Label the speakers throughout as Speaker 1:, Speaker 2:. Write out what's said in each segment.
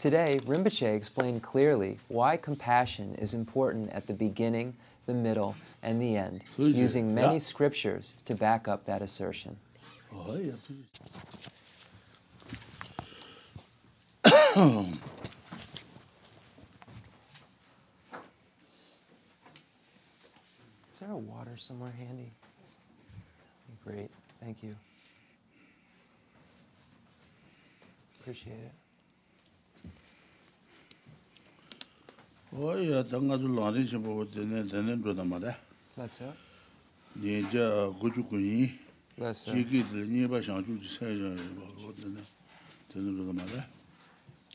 Speaker 1: Today, Rinpoche explained clearly why compassion is important at the beginning, the middle, and the end, using many scriptures to back up that assertion.
Speaker 2: Oh, 어야.
Speaker 1: Is there a water somewhere handy? Great, thank you. Appreciate it.
Speaker 2: 어야 당가도 라리 좀 보고 되네 되는 거다 말이야.
Speaker 1: Let's up.
Speaker 2: 이제 고주군이
Speaker 1: Let's up.
Speaker 2: 지기들 니바 상주지 세전 보고 되네. 되는 거다 말이야.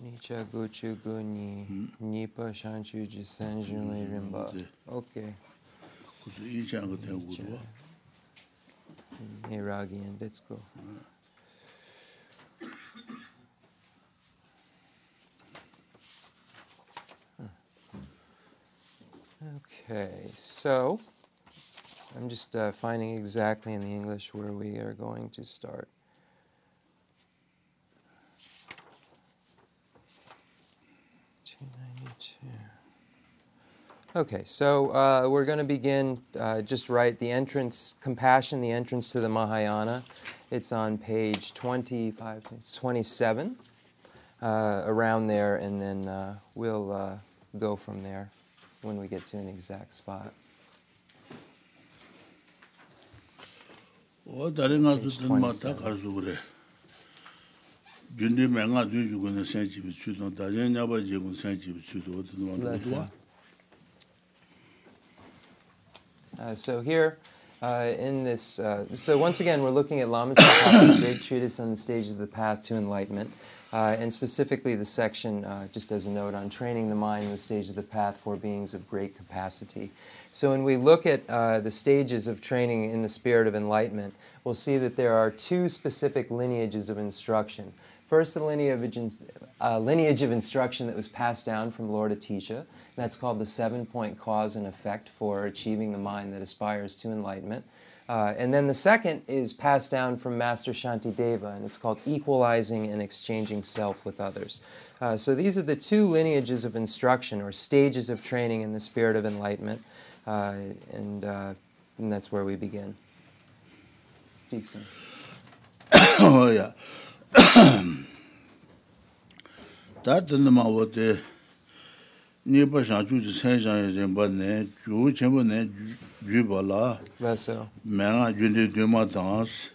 Speaker 1: Nicha guchu guni, nipa shanchu ji sanjun le rimba.
Speaker 2: 네.
Speaker 1: Okay.
Speaker 2: 그래서 인상 거 되고 그거.
Speaker 1: Niragian, let's go. Okay, so I'm just uh, finding exactly in the English where we are going to start. Two ninety-two. Okay, so uh, we're going to begin uh, just right the entrance, compassion, the entrance to the Mahayana. It's on page 25, 27, uh, around there, and then uh, we'll uh, go from there when we get to an exact spot.
Speaker 2: 어 다른 가서
Speaker 1: Page
Speaker 2: 든 맞다
Speaker 1: 27.
Speaker 2: 가서 그래. 준비 맹아 뒤주고는 생집이 주도 다른 야바 지금 생집이 주도 어떤 거
Speaker 1: Listen.
Speaker 2: 좋아.
Speaker 1: Uh, so here, uh, in this, uh, so once again, we're looking at Lama Tsongkhapa's great treatise on the stages of the path to enlightenment, uh, and specifically the section, uh, just as a note, on training the mind in the stage of the path for beings of great capacity. So when we look at uh, the stages of training in the spirit of enlightenment, we'll see that there are two specific lineages of instruction. First, the lineage, uh, lineage of instruction that was passed down from Lord Atisha. That's called the seven point cause and effect for achieving the mind that aspires to enlightenment. Uh, and then the second is passed down from Master Shantideva, and it's called Equalizing and Exchanging Self with Others. Uh, so these are the two lineages of instruction or stages of training in the spirit of enlightenment, uh, and, uh, and, that's where we begin.
Speaker 2: Oh, yeah. in the nipa shangchu chi sen shangye rinpa ne, juu chenpo ne juu pa la, menga jundi duma tangas,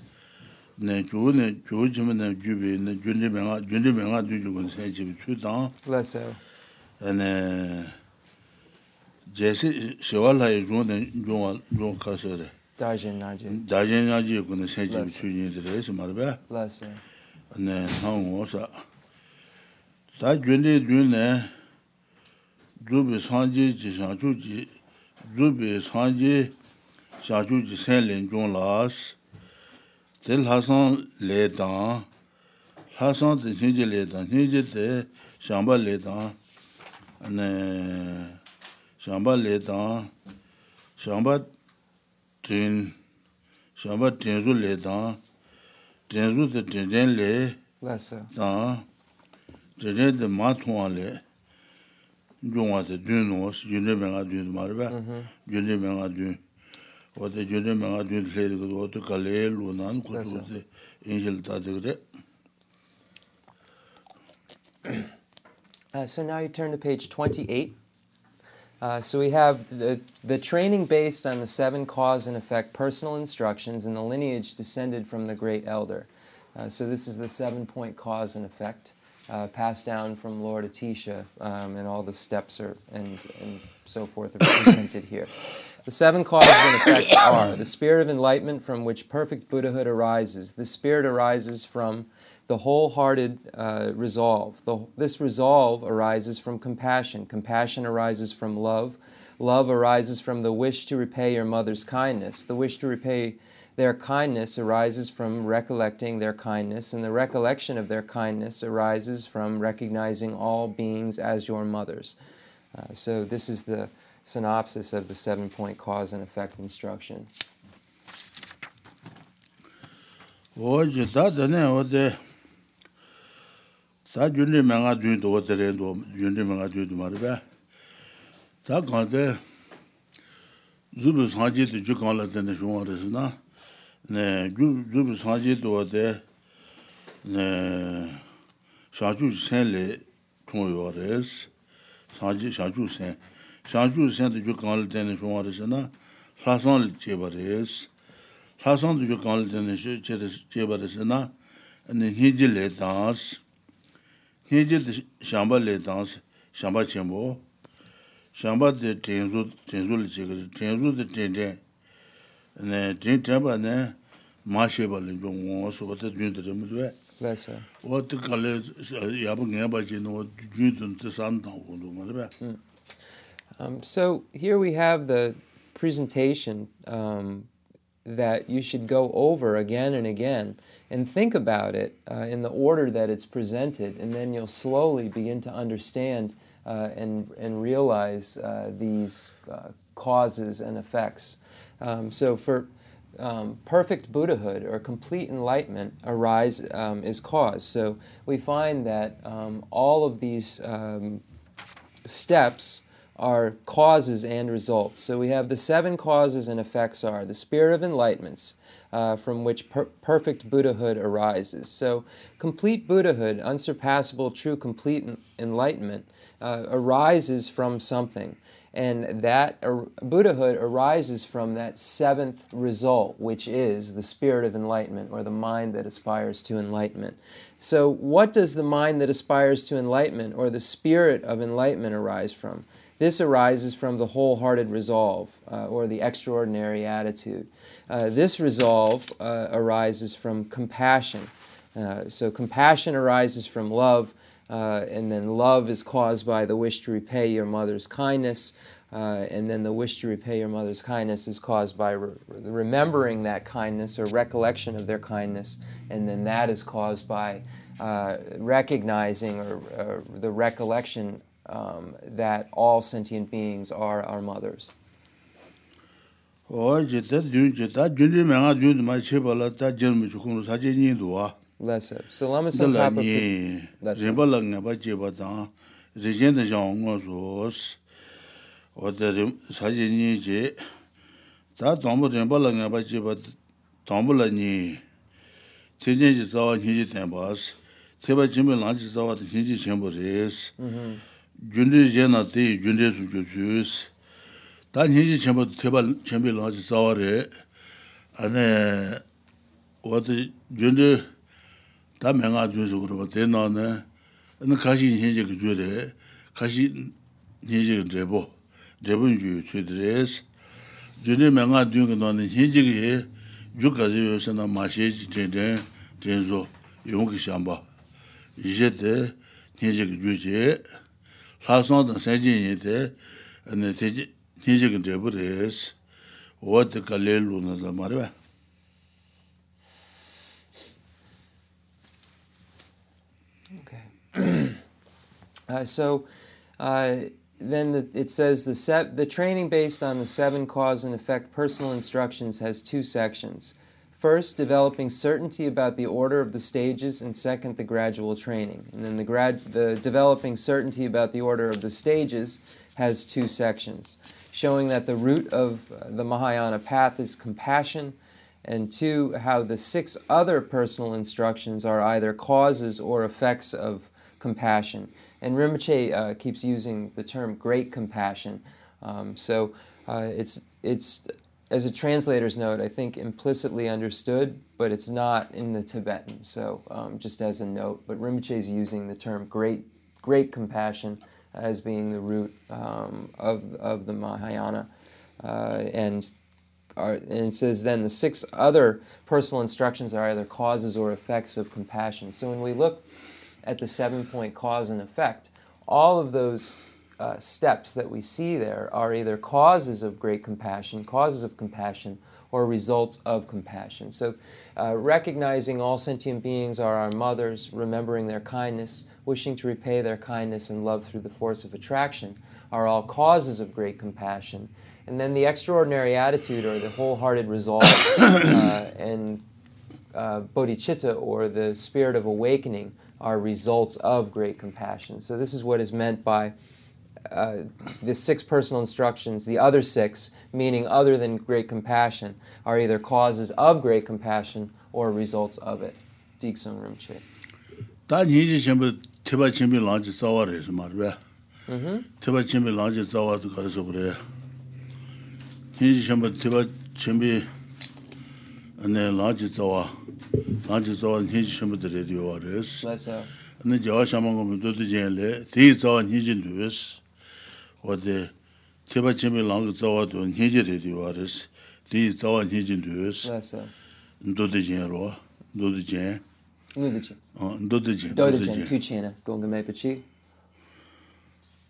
Speaker 1: ne
Speaker 2: juu ne, juu chenpo ne juu pi, ne jundi menga, jundi menga du juu kun sen chibi chu tang, ne, jesi shiwa layi juu ne juu juu kasa re, dajin naji, dajin naji
Speaker 1: kun
Speaker 2: sen chibi chu yin dire, isi marbe, ne, nang osa, da jundi dune, zubi
Speaker 1: sanje chi
Speaker 2: shanshu chi zubi sanje shanshu chi sen len chung las te lasan le dan lasan
Speaker 1: te
Speaker 2: shenje le dan shenje te shamba le dan shamba le dan shamba trin shamba trinzu le dan trinzu te trinzen le dan trinzen te ma le. 중라스 될 하선 레당 하선 데 신지 레당 신지 데 샹바 레당 네 샹바 레당 샹바 진 샹바 진주 레당 진주 데 진진 레
Speaker 1: Leso.
Speaker 2: 다 제제 데 마통알레 종와데 드노스 준데메가 드드 마르바 준데메가 드 어데 준데메가 드 레드 어데 칼레 루난 코투데 인젤 다데그레
Speaker 1: Uh, so now you turn to page 28. Uh, so we have the, the training based on the seven cause and effect personal instructions and the lineage descended from the great elder. Uh, so this is the seven point cause and effect uh, passed down from Lord Atisha, um, and all the steps are and, and so forth are presented here. The seven causes and effects are the spirit of enlightenment from which perfect Buddhahood arises. This spirit arises from the wholehearted uh, resolve. The, this resolve arises from compassion. Compassion arises from love. Love arises from the wish to repay your mother's kindness. The wish to repay their kindness arises from recollecting their kindness, and the recollection of their kindness arises from recognizing all beings as your mothers. Uh, so, this is the synopsis of the seven point cause and effect instruction.
Speaker 2: oji sanji de ju la dene ju on resna 네 주주 사제도 돼. 네 샤주 센레 총요레스 사제 샤주 센 샤주 센도 주 간을 되는 종아르잖아. 라산을 제바레스 라산도 주 간을 되는 시 제바레스나 아니 히질레 다스 히질 샴발레 다스 샴바 쳔보 샴바 데 텐조 텐조를 제거 텐조 데 텐데 네 텐타바네 mā rē.
Speaker 1: So here we have the presentation um, that you should go over again and again and think about it uh, in the order that it's presented, and then you'll slowly begin to understand uh, and, and realize uh, these uh, causes and effects. Um, so, for um, perfect Buddhahood or complete enlightenment arise um, is cause. So, we find that um, all of these um, steps are causes and results. So we have the seven causes and effects are the spirit of enlightenments, uh, from which per- perfect Buddhahood arises. So complete Buddhahood, unsurpassable, true, complete enlightenment, uh, arises from something. And that Buddhahood arises from that seventh result, which is the spirit of enlightenment or the mind that aspires to enlightenment. So, what does the mind that aspires to enlightenment or the spirit of enlightenment arise from? This arises from the wholehearted resolve uh, or the extraordinary attitude. Uh, this resolve uh, arises from compassion. Uh, so, compassion arises from love, uh, and then love is caused by the wish to repay your mother's kindness. Uh, and then the wish to repay your mother's kindness is caused by re- remembering that kindness or recollection of their kindness, and then that is caused by recognizing or the recollection um, that all sentient beings are our mothers.
Speaker 2: Lhasa.
Speaker 1: Salama san kapa
Speaker 2: pi. Rinpa la ngaba jeba tang, rinjen tang shang ongo sos. Oda saji nyi je, ta tangpo rinpa la ngaba jeba tangpo la nyi, tenjen je zawa nyi je tenpas, teba jimbe lang je zawa ta nyi je chenpo res. Junri je na te junri su jo sus. Ta nyi je chenpo teba jimbe lang je zawa re, ane, oda junri, 다 맹아 주서 그러고 대나네. 너 가시 현재 그 주래. 가시 현재 제보. 제본 주 주드레.스 주네 맹아 주는 너는 현재게 주가지 요새나 마셰지 제제 제조. 용기 샴바 이제데 현재 그 주제 사선도 세진이데 네 대지
Speaker 1: 현재 그 제보레스. 워드 갈렐루나 말이야. uh, so, uh, then the, it says the, set, the training based on the seven cause and effect personal instructions has two sections. First, developing certainty about the order of the stages, and second, the gradual training. And then the, grad, the developing certainty about the order of the stages has two sections, showing that the root of the Mahayana path is compassion, and two, how the six other personal instructions are either causes or effects of compassion. And Rinpoche uh, keeps using the term great compassion. Um, so uh, it's, it's as a translator's note, I think implicitly understood, but it's not in the Tibetan. So um, just as a note, but Rinpoche is using the term great, great compassion as being the root um, of, of the Mahayana. Uh, and, are, and it says then the six other personal instructions are either causes or effects of compassion. So when we look at the seven point cause and effect, all of those uh, steps that we see there are either causes of great compassion, causes of compassion, or results of compassion. So, uh, recognizing all sentient beings are our mothers, remembering their kindness, wishing to repay their kindness and love through the force of attraction are all causes of great compassion. And then the extraordinary attitude or the wholehearted resolve uh, and uh, bodhicitta or the spirit of awakening are results of great compassion. So this is what is meant by uh, the six personal instructions, the other six, meaning other than great compassion, are either causes of great compassion or results of it. Diksung Rinpoche.
Speaker 2: 다 니지 전부 티바 전부 란지 자와레스 말베
Speaker 1: Mhm.
Speaker 2: 티바 전부 란지 자와도 가서 그래 니지 전부 티바 전부 안에 란지 자와 란지 자와 니지 전부 드레디오 와레스
Speaker 1: Less so.
Speaker 2: 네 저와 샤만 거면 도도 제래 디 자와 니지 두스 어디 티바 전부 란지 자와도 니지 드레디오 와레스 디 자와 니지 두스
Speaker 1: Less so.
Speaker 2: 도도 제로 도도 제
Speaker 1: Nudachi.
Speaker 2: 어 도도 제
Speaker 1: Dodachen, Tuchina, Gongamepachi.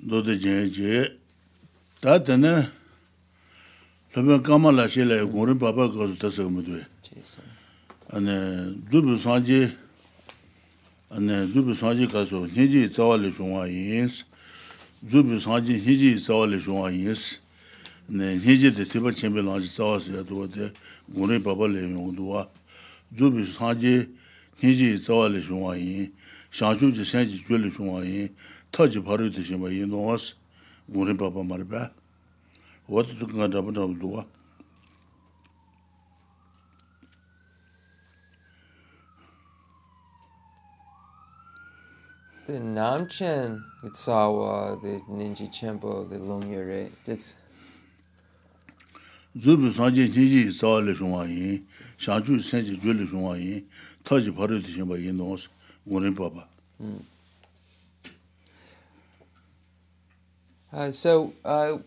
Speaker 2: 도데 제제 다드네 러면 까말라 실에 고른 바바 거도 다서 뭐도
Speaker 1: Jason.
Speaker 2: 안 ane dhubu sanji ane dhubu sanji kaso niji tsawa le shungwa yins dhubu sanji niji tsawa le shungwa yins niji de tiba chenpe lanji tsawa se ya duwa de gune baba le yung duwa dhubu sanji niji tsawa le shungwa yin shanshu je senji jwe le shungwa yin taji paru de shenpa yin duwa se gune baba marba. Wata dhuka nga dhaba dhaba duwa.
Speaker 1: The Namchen Itsawa, the Ninji Chempo, the. That's
Speaker 2: zubi sanje jinji zawa le shungwa yin, senji jue le shungwa yin, taji paro di shingba yin nons, wurin baba.
Speaker 1: Uh, so uh,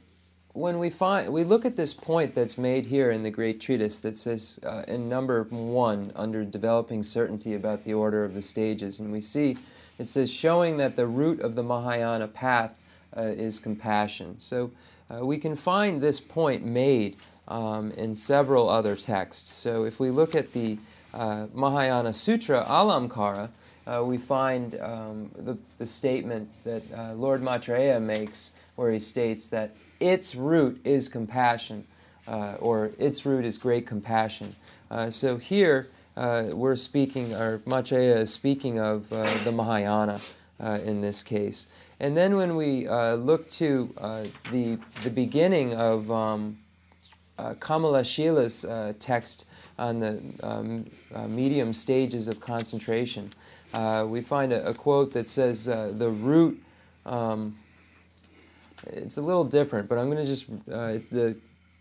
Speaker 1: when we find we look at this point that's made here in the great treatise that says uh, in number one under developing certainty about the order of the stages and we see it says showing that the root of the mahayana path uh, is compassion so uh, we can find this point made um, in several other texts so if we look at the uh, mahayana sutra alamkara uh, we find um, the, the statement that uh, Lord Maitreya makes, where he states that its root is compassion, uh, or its root is great compassion. So here uh, we're speaking, or Maitreya is speaking of uh, the Mahayana uh, in this case. And then when we uh, look to uh, the, the beginning of um, uh, Kamalashila's text on the um, medium stages of concentration, we find a, a quote that says the root. Um, it's a little different, but I'm going to just the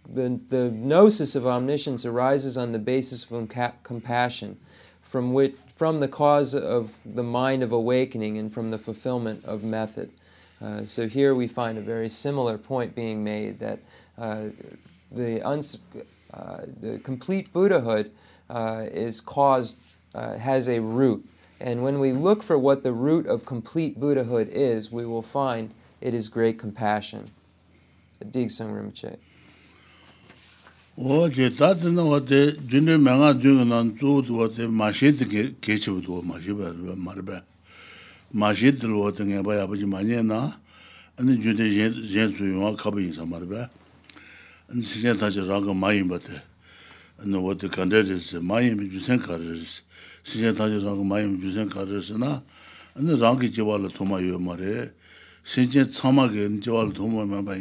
Speaker 1: the the gnosis of omniscience arises on the basis of compassion, from which from the cause of the mind of awakening and from the fulfillment of method. Uh, so here we find a very similar point being made that uh, the uh, the complete Buddhahood uh, is caused uh, has a root, and when we look for what the root of complete Buddhahood is, we will find it is great compassion. Digsung Rinpoche.
Speaker 2: o je ta de no de dünü mena dünü nan zu du de maşid geçip du maşid ber marbe maşid lu de ne baya bu mane na ani jude je je zu yo kabı insan marbe ani size ta je rang mayın bate ani o de kanderiz mayın bir güzel kararız size ta je rang mayın bir güzel kararız na ani rang ki civarlı tuma yo mare sinje çama ge civarlı tuma ben ben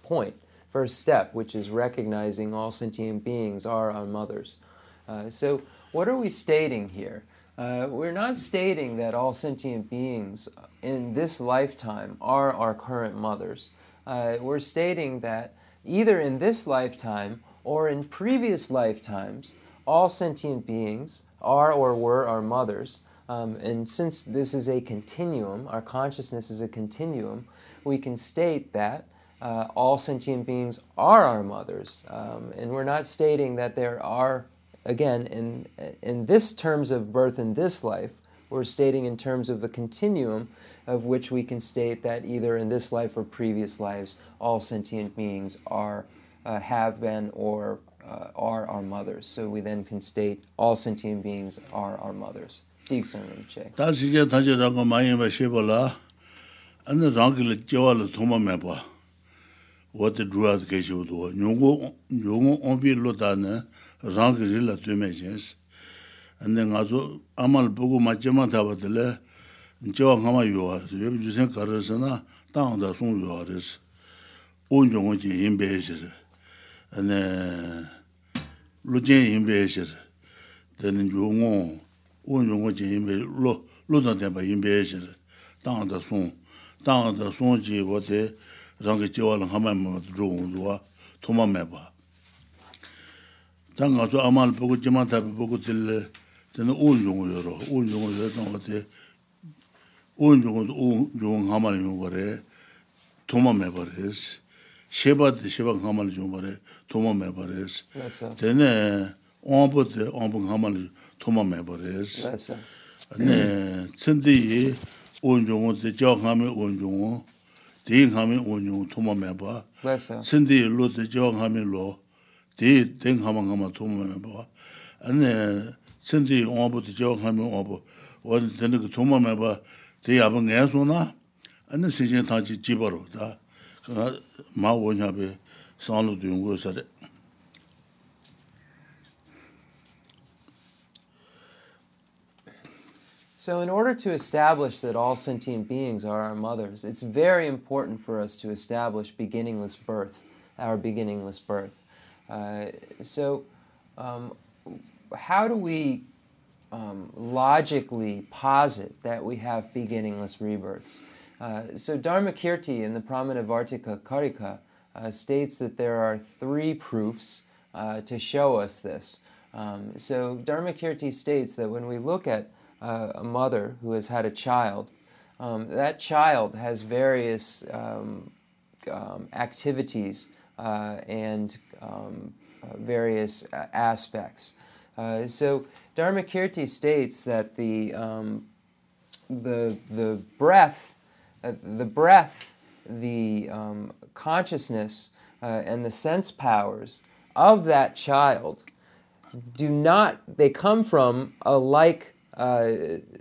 Speaker 1: point, first step, which is recognizing all sentient beings are our mothers. Uh, so, what are we stating here? Uh, we're not stating that all sentient beings in this lifetime are our current mothers. Uh, we're stating that either in this lifetime or in previous lifetimes, all sentient beings are or were our mothers. Um, and since this is a continuum, our consciousness is a continuum, we can state that uh, all sentient beings are our mothers, um, and we're not stating that there are, again, in in this terms of birth in this life, we're stating in terms of a continuum of which we can state that either in this life or previous lives, all sentient beings are, uh, have been, or uh, are our mothers. So we then can state all sentient beings are our mothers. Dixon Rinpoche.
Speaker 2: That's the ranga mayimba shibala, and the ranga le jawala thoma mepa. wata dhruwaad kashi waduwa. Nyungu ombi lota na rang rila tuime chins. Ande nga zo amal bugu machima tabatila nchewa ngama yuwa risa. Yob jusen karisa na tangda sung yuwa risa. Un nyungu chi himbe heshira. Ande lujen himbe heshira. Tani nyungu un nyungu chi himbe lo, lutan tenpa himbe heshira. Tangda sung. Tangda sung chi wate rāngi jiwa la ngāmai mā rōgu duwa tōma mē bā. Tā ngā su āmāli pōku jimā tāpi pōku tīli tēne ūn yungu yorō, ūn yungu yorō tāngwa tē ūn yungu tu ūn yungu ngāmāli yungu bārē tōma mē bārēs, shēba tē shēba ngāmāli yungu bārē tōma mē bārēs, tēne āmbu tē āmbu ngāmāli tōma mē bārēs, nē tsindī ūn yungu tē jiwa ngāmi ūn yungu dii ngami unyung thuma meba, sindi lo di jiwa ngami lo, dii dii ngama ngama thuma meba, ane sindi uwabu di jiwa ngami uwabu, wani dini ki thuma meba, dii aba ngaya su na, ane sinjin tangji jibaro, da, maa unyang bi sanglo di yungu sari,
Speaker 1: So, in order to establish that all sentient beings are our mothers, it's very important for us to establish beginningless birth, our beginningless birth. Uh, so, um, how do we um, logically posit that we have beginningless rebirths? Uh, so, Dharmakirti in the Pramanavartika Karika uh, states that there are three proofs uh, to show us this. Um, so, Dharmakirti states that when we look at uh, a mother who has had a child, um, that child has various um, um, activities uh, and um, uh, various aspects. Uh, so Dharmakirti states that the um, the the breath, uh, the breath, the consciousness, uh, and the sense powers of that child do not they come from a like uh,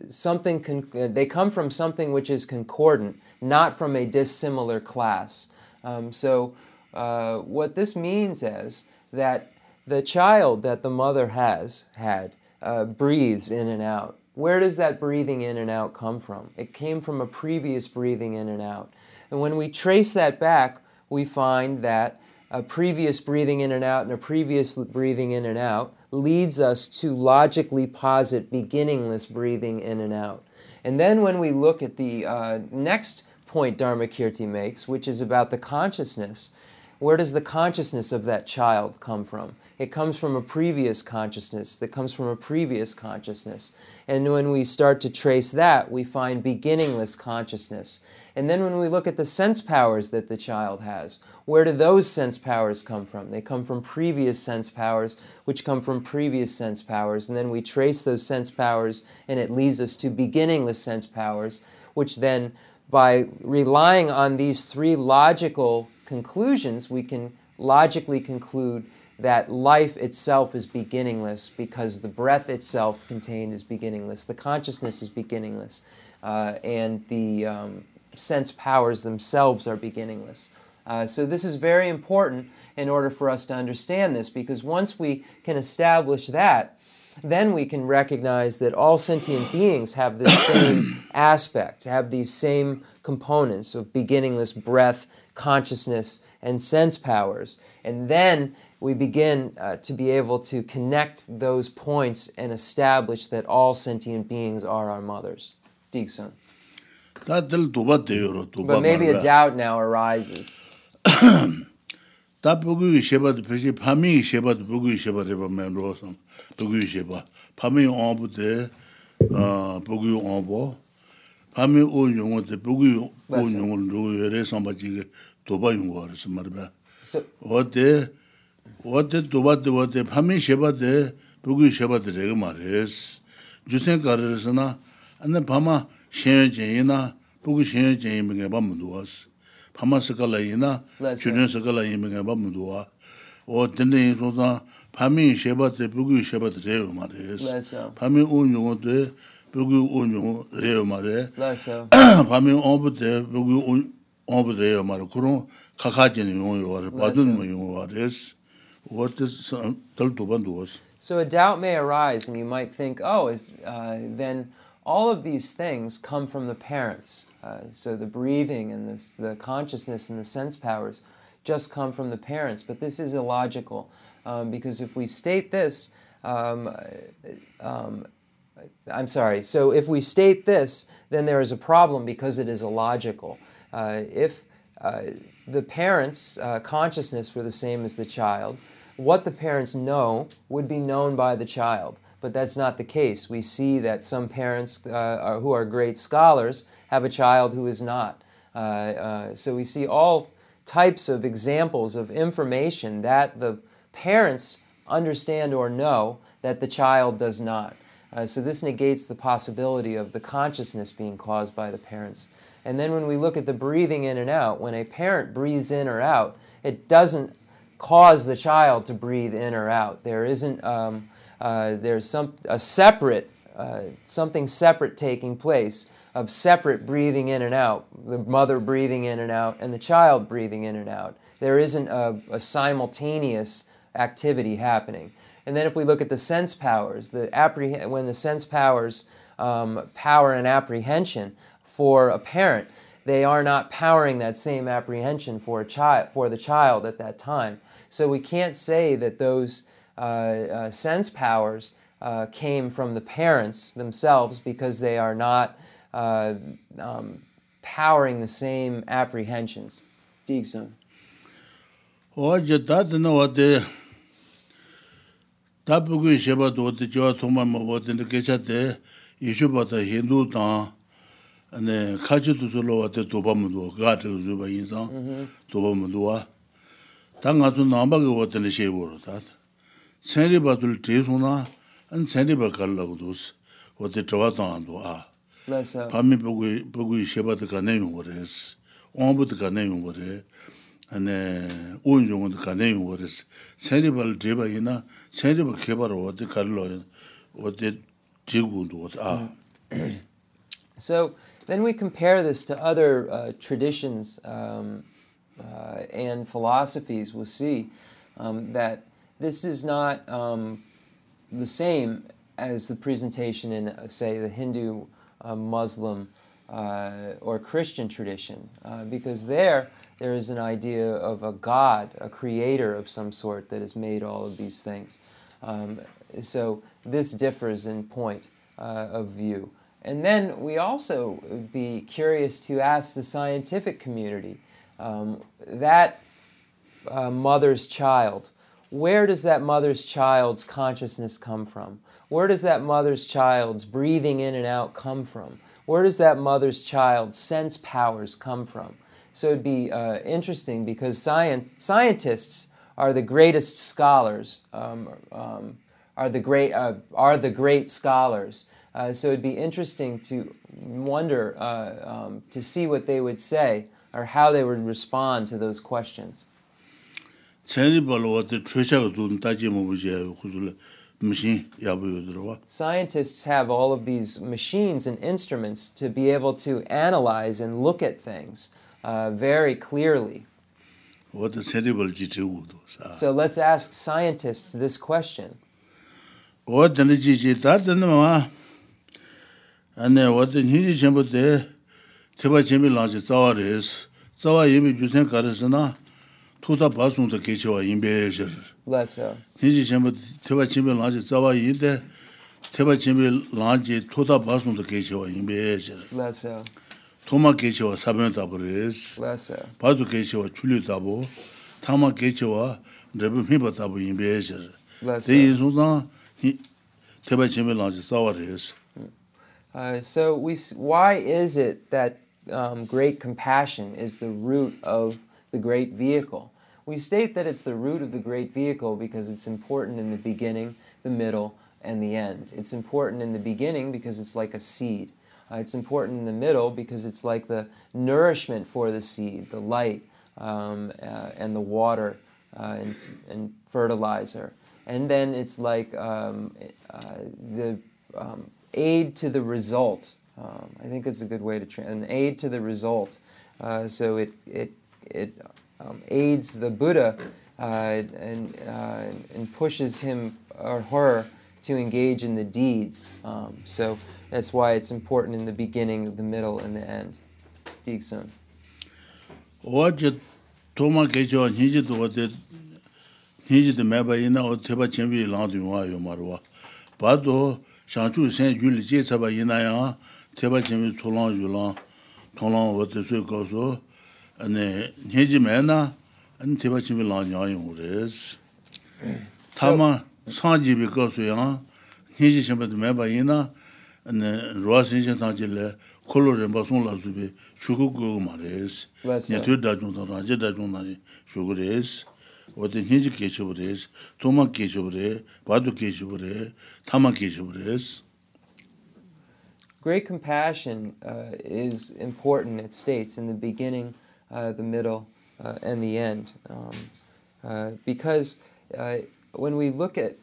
Speaker 1: something con- uh, they come from something which is concordant, not from a dissimilar class. Um, so uh, what this means is that the child that the mother has had uh, breathes in and out. Where does that breathing in and out come from? It came from a previous breathing in and out. And when we trace that back, we find that a previous breathing in and out and a previous breathing in and out leads us to logically posit beginningless breathing in and out. And then when we look at the uh, next point Dharmakirti makes, which is about the consciousness, where does the consciousness of that child come from? It comes from a previous consciousness that comes from a previous consciousness. And when we start to trace that, we find beginningless consciousness. And then when we look at the sense powers that the child has, where do those sense powers come from? They come from previous sense powers, which come from previous sense powers. And then we trace those sense powers, and it leads us to beginningless sense powers, which then, by relying on these three logical conclusions, we can logically conclude that life itself is beginningless because the breath itself contained is beginningless, the consciousness is beginningless, uh, and the um, sense powers themselves are beginningless. Uh, so this is very important in order for us to understand this because once we can establish that, then we can recognize that all sentient beings have the same aspect, have these same components of beginningless breath, consciousness, and sense powers. And then we begin uh, to be able to connect those points and establish that all sentient beings are our mothers. Digsun. But maybe a doubt now arises.
Speaker 2: 다 보고 쉐바도 표시 파미 쉐바도 보고 쉐바도 보면 로선 보고 쉐바 파미 온부데 어 보고 온보 파미 온 용어데 보고 온 용어를 누구 열에 선바지게 도바 용어를 말이야 어때 어때 도바데 어때 파미 쉐바데 부구 쉐바드 레가 마레스 주센 가르스나 안나 바마 셴제이나 부구 셴제이 미게 밤도스 바마 스칼라이나 주전 스칼라이 미게 밤도와 오 덴데 소자 바미 쉐바드 부구 쉐바드 레가 마레스 바미 온용데 부구 온용 레가 마레 바미 온부데 부구 온부데 레가 마레 그런 카카지는 용어요 바든 뭐 용어레스 what is tal to bandos
Speaker 1: So a doubt may arise, and you might think, oh, is, uh, then all of these things come from the parents. Uh, so the breathing and this, the consciousness and the sense powers just come from the parents. But this is illogical, um, because if we state this, um, um, I'm sorry, so if we state this, then there is a problem because it is illogical. Uh, if uh, the parents' uh, consciousness were the same as the child, what the parents know would be known by the child. But that's not the case. We see that some parents uh, are, who are great scholars have a child who is not. Uh, uh, so we see all types of examples of information that the parents understand or know that the child does not. Uh, so this negates the possibility of the consciousness being caused by the parents. And then when we look at the breathing in and out, when a parent breathes in or out, it doesn't cause the child to breathe in or out. There isn't um, uh, there's some a separate uh, something separate taking place of separate breathing in and out. The mother breathing in and out, and the child breathing in and out. There isn't a, a simultaneous activity happening. And then if we look at the sense powers, the appreh- when the sense powers um, power and apprehension for a parent, they are not powering that same apprehension for a child for the child at that time. So we can't say that those sense powers uh, came from the parents themselves because they are not uh, um, powering the same apprehensions. Digson.
Speaker 2: 어제 다드는 어때 답부기 쉐바도 어때 저 정말 뭐 어떤 게차대 이슈바다 힌두다 ane kachi tu su lo wa te toba muduwa, kaa te su ba insan, toba muduwa. Ta nga su namba ki wa tene shee woro tat. Tsenri ba tu li su na, an ba kar la kudus, wa te trawa ta nga duwa. Pami pogu i shee ba te ka ne yung wore es, ombu te ka ne yung wore, ane uun yung te ka ne yung wore es. Tsenri ba li ba ina, tsenri ba ke ba ro te kar lo wa te jigu duwa ta.
Speaker 1: So, then we compare this to other uh, traditions um, uh, and philosophies. We'll see um, that this is not um, the same as the presentation in, uh, say, the Hindu, uh, Muslim, uh, or Christian tradition, uh, because there there is an idea of a God, a creator of some sort that has made all of these things. Um, so this differs in point of view. And then we also be curious to ask the scientific community um, that uh, mother's child, where does that mother's child's consciousness come from? Where does that mother's child's breathing in and out come from? Where does that mother's child's sense powers come from? So it'd be uh, interesting because science, scientists are the greatest scholars, um, um, are, the great, uh, are the great scholars. Uh, so it'd be interesting to wonder uh, um, to see what they would say or how they would respond to those questions. Scientists have all of these machines and instruments to be able to analyze and look at things uh, very clearly. So let's ask scientists this question.
Speaker 2: Ane wate niji chenpo te teba chenpi lanchi tsawa res, tsawa yinpi jusen karisi na tuta basung ta kechewa yinpe shir. Niji chenpo teba chenpi lanchi tsawa yinpe, teba chenpi lanchi tuta basung ta kechewa yinpe shir. Toma kechewa sabyon tabu res, badu kechewa chuli tabu, tama kechewa rebu mipa tabu yinpe shir. Te yin sung teba chenpi lanchi tsawa res.
Speaker 1: Uh, so we, why is it that um, great compassion is the root of the great vehicle? We state that it's the root of the great vehicle because it's important in the beginning the middle, and the end. It's important in the beginning because it's like a seed. Uh, it's important in the middle because it's like the nourishment for the seed, the light um, uh, and the water uh, and, and, fertilizer. And then it's like um, uh, the um, aid to the result. Um, I think that's a good way to an aid to the result. Uh, so it it it um, aids the Buddha uh, and, uh, and pushes him or her to engage in the deeds. Um, so that's why it's important in the beginning, the middle, and the end. Diksun.
Speaker 2: Wajit tōma kēchō nīngi tō wate nīngi tō mēba inā o tēpa chēmbi lāng tō yuwa yō marwa. Bā tō shāngchū sēn yu lī jē tsaba inā yā tēpa chēmbi tō lāng yu lāng tō lāng wate sui kāsō 아니 해지 매나 안 대바침이 나냐요 그래스 타마 사지비 거서야 해지 쳔베도 매바이나 아니 로아신제 타질레 콜로레 바송라 주비 주고고 말레스 네트 다중도 라제 다중나 주고레스 어디 해지 계셔버레스 도마 계셔버레 바도 계셔버레 타마 계셔버레스
Speaker 1: Great compassion uh, is important, it states in the beginning uh, the middle, uh, and the end. Um, uh, because uh, when we look at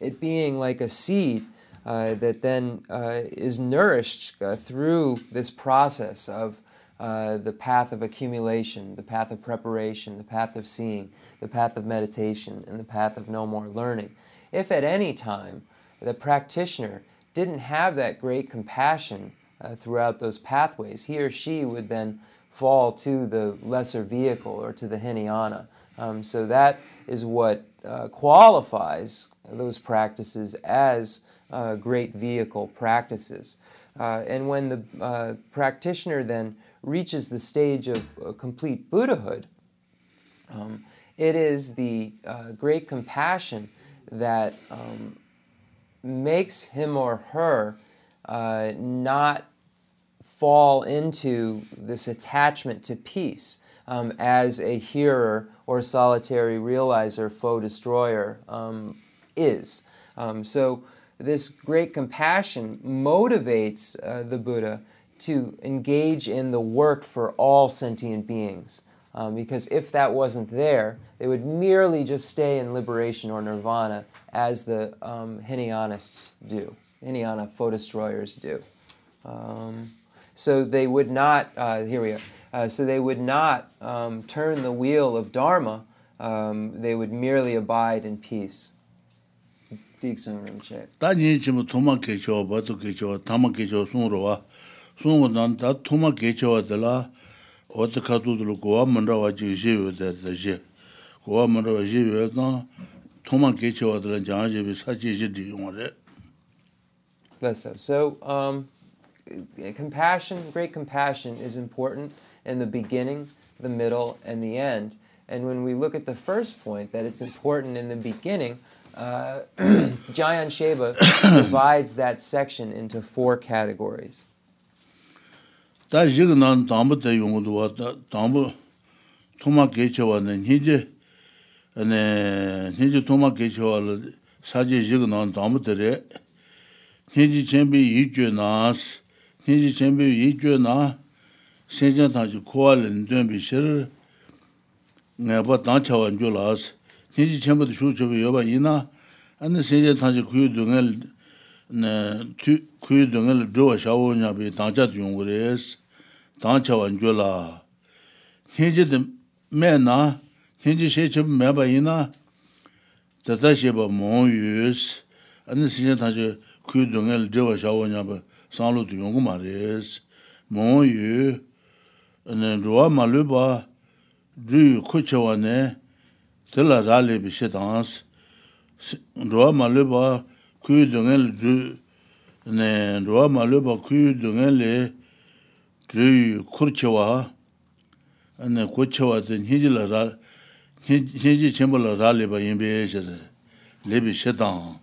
Speaker 1: it being like a seed uh, that then is nourished through this process of the path of accumulation, the path of preparation, the path of seeing, the path of meditation, and the path of no more learning. If at any time the practitioner didn't have that great compassion uh, throughout those pathways, he or she would then fall to the lesser vehicle or to the hinayana. Um, so that is what uh, qualifies those practices as uh, great vehicle practices. Uh, and when the uh, practitioner then reaches the stage of uh, complete Buddhahood, um, it is the uh, great compassion that um, makes him or her not fall into this attachment to peace um, as a hearer or solitary realizer, foe destroyer, um, is. Um, so, this great compassion motivates uh, the Buddha to engage in the work for all sentient beings. Um, because if that wasn't there, they would merely just stay in liberation or nirvana as the um, Hinayanists do, Hinayana foe destroyers do. Um, so they would not, uh, here we are, uh, so they would not um, turn the wheel of Dharma, um, they would merely abide in peace.
Speaker 2: Tā nī chīmū tōma kēchō, bātō kēchō, tāma kēchō sōng rōwa, sōng nān tā tōma kēchō dā 어디 가도들 고와 먼저 와지 제외다 다시 고와 먼저 제외다 토만 개체와들 장아제비 사지지 용어래
Speaker 1: That's so. So um compassion, great compassion is important in the beginning, the middle, and the end. And when we look at the first point, that it's important in the beginning, uh, Jayan Sheba divides that section into four categories.
Speaker 2: 다 지그난 담부 때 용어도 왔다 담부 토마 개체와는 이제 아니 이제 토마 개체와를 사제 지그난 담부 때에 이제 쳔비 이주나스 hinji chenpe yi jwe na shenchen tangshi kuwa len dunbi shir nga pa tang chawa nyo las hinji chenpe tu shu chebe yoba yi na ane shenchen tangshi kuyu dunga kuyu dunga dhruwa shawo nya bi tang cha tu yungu res tang chawa nyo la. Hinji de me na hinji she chebe me ba yi na tata sheba mong yus ane shenchen tangshi kuyu dunga dhruwa shawo nya bi sānglu tu yungu mā rēs, mōng yu, rūwa mā lū bā, rū yu khu che wā nē, tila rā lē bī shē tāngs, rūwa mā lū bā, ku yu dōngen rū, rūwa mā lū bā, ku yu dōngen lē, rū yu khu che wā, khu che wā tē nhi jī rā, nhi jī chenpa lā rā lē bā yin bē shē rē, lē bī shē tāng,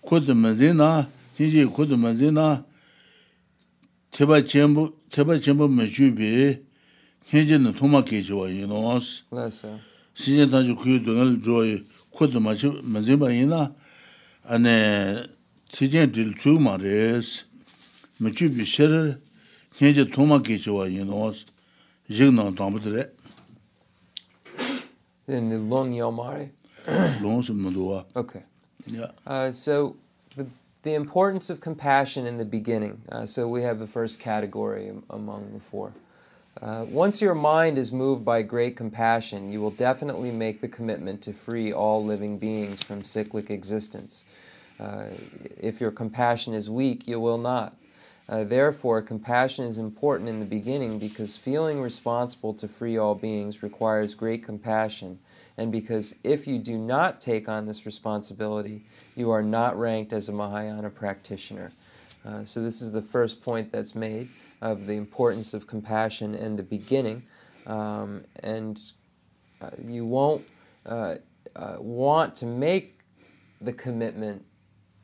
Speaker 2: khu tu mā zī na, nhi jī khu tu mā zī na, teba chenpo, teba chenpo me chubi, kenje na thoma kechi wa yin
Speaker 1: ons.
Speaker 2: Sijen tangi kuyo dungal joyi, kudu machi mazinba yina, ane, sijen dil tsuyu ma res, me chubi sherir, kenje thoma kechi wa yin ons, jik na tambudre.
Speaker 1: Then the long yamare?
Speaker 2: Long sim maduwa.
Speaker 1: Okay.
Speaker 2: Yeah.
Speaker 1: Uh, so, the importance of compassion in the beginning. Uh, so we have the first category among the four. Uh, once your mind is moved by great compassion, you will definitely make the commitment to free all living beings from cyclic existence. Uh, if your compassion is weak, you will not. Uh, therefore, compassion is important in the beginning because feeling responsible to free all beings requires great compassion, and because if you do not take on this responsibility, you are not ranked as a Mahayana practitioner. Uh, so, this is the first point that's made of the importance of compassion in the beginning. Um, and uh, you won't uh, uh, want to make the commitment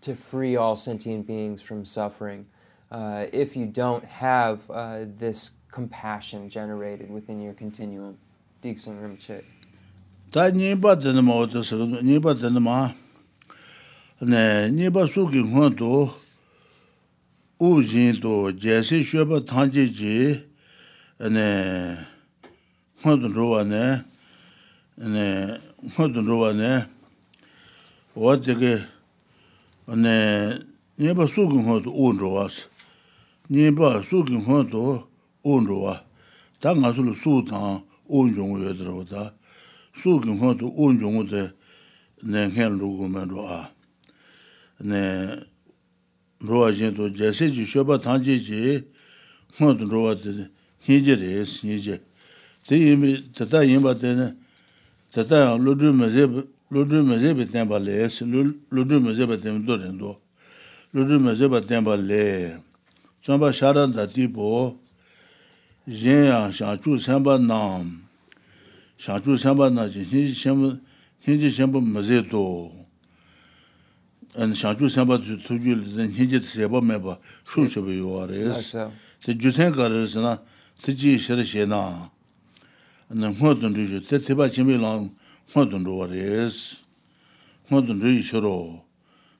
Speaker 1: to free all sentient beings from suffering uh, if you don't have uh, this compassion generated within your continuum. Dixon Rinpoche.
Speaker 2: 다 니바 되는 뭐 어떠서 니바 되는 마. 네, 니바 속이 혼도 우진도 제시 쉐바 탄지지 네. 혼도 로와네. 네, 혼도 로와네. 어떻게 네, 니바 속이 혼도 온로와스. 니바 속이 혼도 온로와. 당 가서 수당 온종을 여들어다. sūki ngōntu ūn chūngu te nē ngēn rūgu mē rūā. Nē rūwa jīn tu jēsē jī shōpa tāngjī jī ngōntu rūwa te nīji rēs, nīji. Tē yīmbi, tētā yīmba te nē, tētā lūdhū mē zēbi, lūdhū mē zēbi tēmbā lēs, lūdhū mē zēbi tēmbi dō rēndō. Lūdhū mē zēbi tēmbā lē. Chōmbā shārāndā tī pō, jēn yāng shāng chū sēmbā nām, 샤주 샴바나지 신지 샴 신지 샴바 마제도 안 샤주 샴바
Speaker 1: 투줄 신지
Speaker 2: 세바 메바 슈셔베 요아레스 데 주생 가르스나 티지 셔르셰나 안 호든 주주 테 테바 지밀랑 호든 로아레스 호든 주이셔로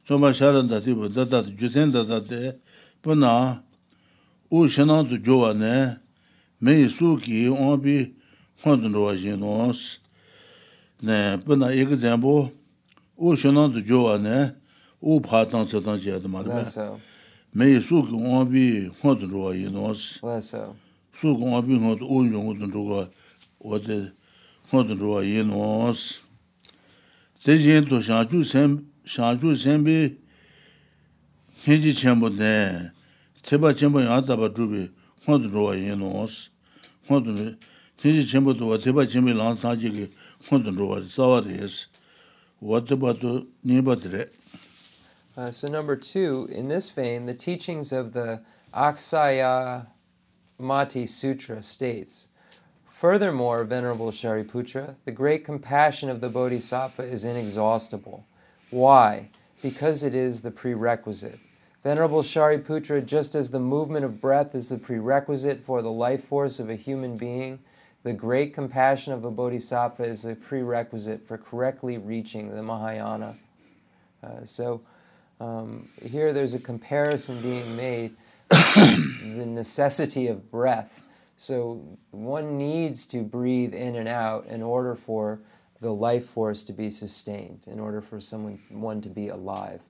Speaker 2: 좀바 샤란다 티보 다다 주생 다다데 보나 우 셔나도 조와네 메이수기
Speaker 1: 온비
Speaker 2: 혼돈 로아지노스 네 뿐아
Speaker 1: 이거
Speaker 2: 전부 오 쇼난도 좋아네. 오 파탄 서던 제도 말이야. 메이 수고 오비 혼돈 로아지노스 와서 수고 오비 혼도 오 용도 로가 어데 혼돈 로아지노스 대진도 샤주 샘 샤주 샘비 현지 첨부네. 제바 첨부 야다바 주비. 혼돈 로아지노스 혼돈 dun ruwa zawa res. Wa teba tu nipa dire.
Speaker 1: Uh, so, number two, in this vein, the teachings of the Aksaya Mati Sutra states Furthermore, Venerable Shariputra, the great compassion of the Bodhisattva is inexhaustible. Why? Because it is the prerequisite. Venerable Shariputra, just as the movement of breath is the prerequisite for the life force of a human being, the great compassion of a bodhisattva is a prerequisite for correctly reaching the Mahayana. Uh, so, um, here there's a comparison being made the necessity of breath. So one needs to breathe in and out in order for the life force to be sustained, in order for someone one to be alive.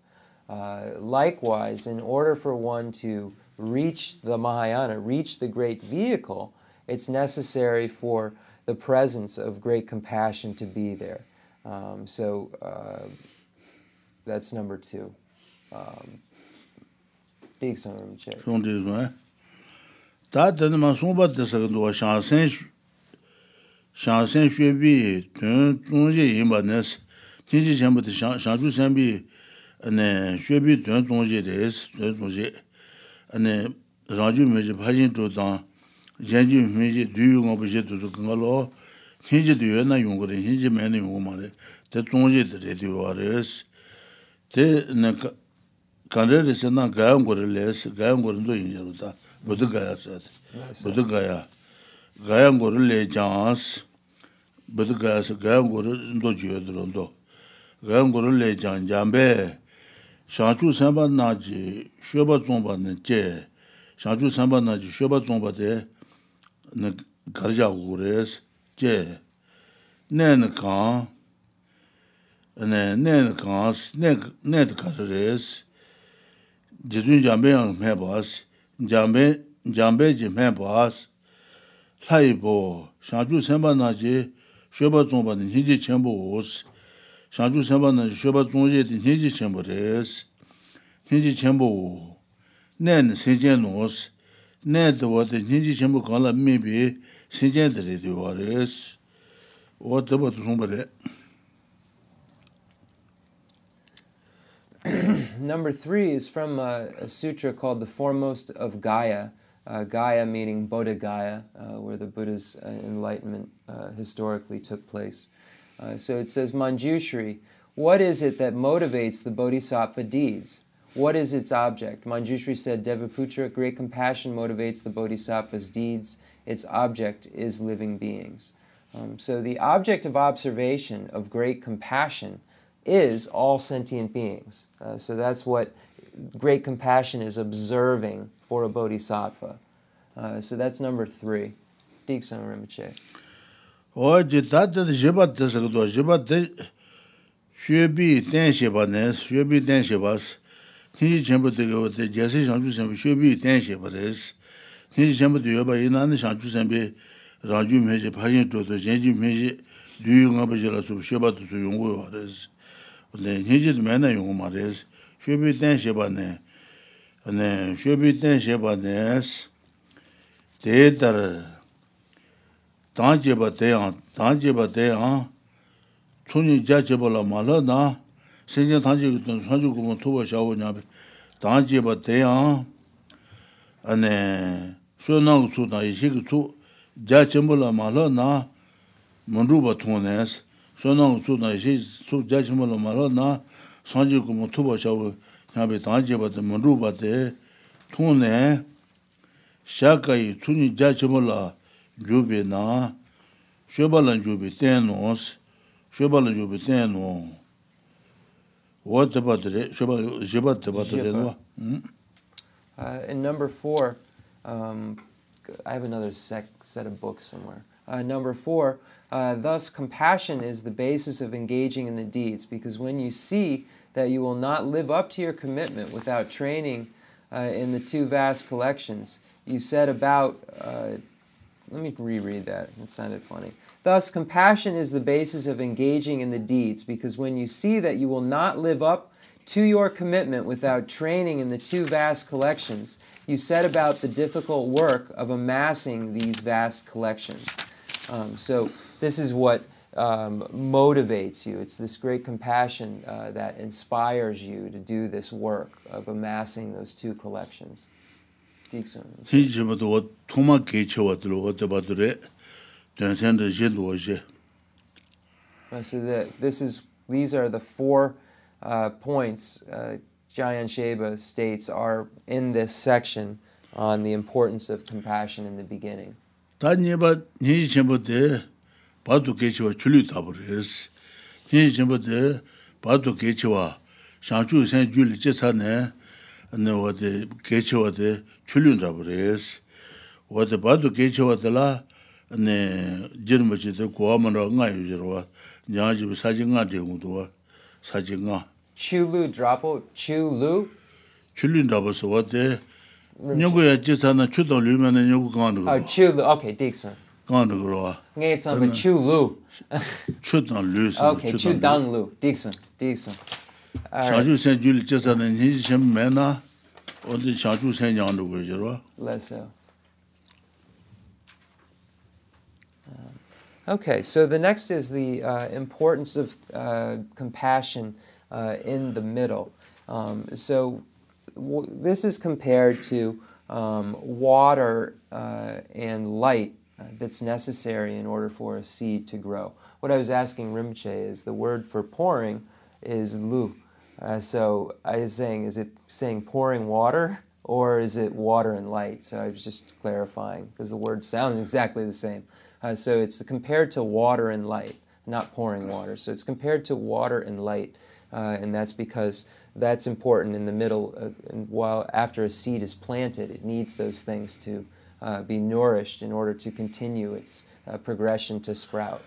Speaker 1: Uh, likewise, in order for one to reach the Mahayana, reach the great vehicle, it's necessary for the presence of great compassion to be there. Um, so uh, that's number two. Um, big.
Speaker 2: Song de zhuan. Da dana ma song ba de sen xue bi dun zhong jie yin ba ne si. Jin ji chen bu de sen bi ne bi me ji yanji hinji duyu ngobu she tuzu kanga lo hinji duyo na yungu re, hinji mena yungu ma re te zongji dre duyo wa re es te kanre re se na gaya ngu re le es gaya ngu re ndo hinji ru ta budu gaya se budu gaya gaya ngu re le jans budu gaya se gaya ngu re ndo juyo dro ndo gaya ngu re le jan jambe shanchu sanpa na ji shoba zongpa na je shanchu sanpa na ji shoba zongpa de 가르자 고레스 제 내는 강 네, 내는 강 네, 내도 가르레스 지준 잠배양 해봐스 잠배 잠배 좀 해봐스 하이보 샤주 셈바나지 쇼바 좀바는 희지 첨보 오스 샤주 셈바는 쇼바 좀제디 희지 첨보레스 희지 첨보 내는 세제 노스 tu zongpa re.
Speaker 1: Number three is from a, a, sutra called The Foremost of Gaya. Uh, Gaya meaning Bodha Gaya, uh, where the Buddha's uh, enlightenment uh, historically took place. Uh, so it says, Manjushri, what is it that motivates the bodhisattva deeds? What is its object? Manjushri said, Devaputra, great compassion motivates the bodhisattva's deeds. Its object is living beings. Um, so the object of observation of great compassion is all sentient beings. Uh, so that's what great compassion is observing for a bodhisattva. Uh, so that's number three. Diksan Rinpoche.
Speaker 2: o ji ta de je ba de se do je ba de xue bi hinji chenpo teke wate jese shanchu senpe shobi ten shepa res. Hinji chenpo teke yoba inani shanchu senpe raju meje, pajin toto, jenji meje, duyu nga baje la subu sheba tutsu yungu yo res. Hinji tu mena yungu ma res. Shobi ten shepa ne, shobi ten shepa nes, te tar, tan jeba te an, tan jeba te an, tsuni ja jeba la ma la na, 세제 단지 돈 산주 구분 토바 샤오냐 단지 바 대야 안에 소나고 소다 이식 투 자침불라 말나 문루바 통네스 소나고 소다 이식 소 자침불라 말나 산주 구분 토바 샤오 냐베 단지 바 문루바 대 통네 샤카이 투니 자침불라 조베나 쇼발란 조베 테노스 쇼발란 조베 테노 what about the jibat about the
Speaker 1: uh in number 4 um i have another sec, set of books somewhere uh number 4 uh thus compassion is the basis of engaging in the deeds because when you see that you will not live up to your commitment without training uh, in the two vast collections you set about uh, let me reread that. It sounded funny. Thus, compassion is the basis of engaging in the deeds, because when you see that you will not live up to your commitment without training in the two vast collections, you set about the difficult work of amassing these vast collections. Um, so, this is what um, motivates you. It's this great compassion uh, that inspires you to do this work of amassing those two collections. Dixon.
Speaker 2: Uh,
Speaker 1: so the, this is, these are the four uh, points uh, Jayan Sheba states are in this section on the importance of compassion in the beginning.
Speaker 2: 다니바 니지 쳔보데 바도 게치와 줄리 타버스 니지 쳔보데 바도 게치와 샤주 생 줄리 제사네 네와데 게치와데 줄륜 잡으레스 와데 바도 게치와데라 네 지르머지도 고아만로 nga yujirwa 냐지부 사진가 대응도와 사진가
Speaker 1: chulu drapo chulu?
Speaker 2: Chulu drapo 와데 녀고야 지사나 추도 류면은
Speaker 1: 녀고 가는 거 아, chulu okay dixon.
Speaker 2: 가는
Speaker 1: 거와 네 some chulu.
Speaker 2: 추도 류스
Speaker 1: okay chudang lu. dixon dixon.
Speaker 2: 샤주 세 줄지사는 니지 좀 매나 어디
Speaker 1: 샤주 세 양도 보여줘 lesser Okay, so the next is the uh, importance of uh, compassion uh, in the middle. Um, so w- this is compared to um, water uh, and light uh, that's necessary in order for a seed to grow. What I was asking Rinpoche is the word for pouring is lu. Uh, so I was saying, is it saying pouring water or is it water and light? So I was just clarifying because the words sound exactly the same. Uh, so it's compared to water and light, not pouring water. So it's compared to water and light, uh, and that's because that's important in the middle. Of, and while after a seed is planted, it needs those things to uh, be nourished in order to continue its progression to sprout.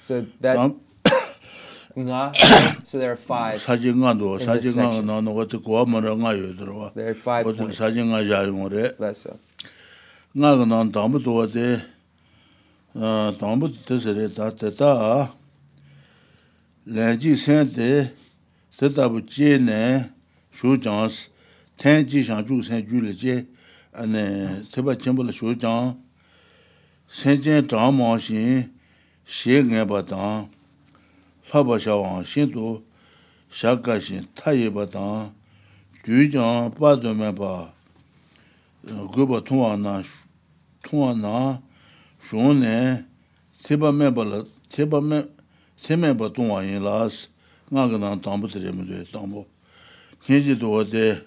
Speaker 1: So that nga so there are five
Speaker 2: saji nga do saji nga no no what ko ma ra nga yo do wa
Speaker 1: there are five
Speaker 2: what saji nga ja yo re
Speaker 1: that's so
Speaker 2: nga ga nan da mu do de da mu de se re da te da le ji sen de te da bu ji ne shu jang ten ji shang ju sen ju le je ane te ba chen bu le shu jang sen jen dang ma xin xie nge ba dang 파바 샤왕 신도 샤가신 타예바다 규정 빠도면 봐 그거 통화나 통화나 쇼네 세바메 발라 세바메 세메바 통화인라스 나가나 담부들이면 돼 담부. 계지도 어때?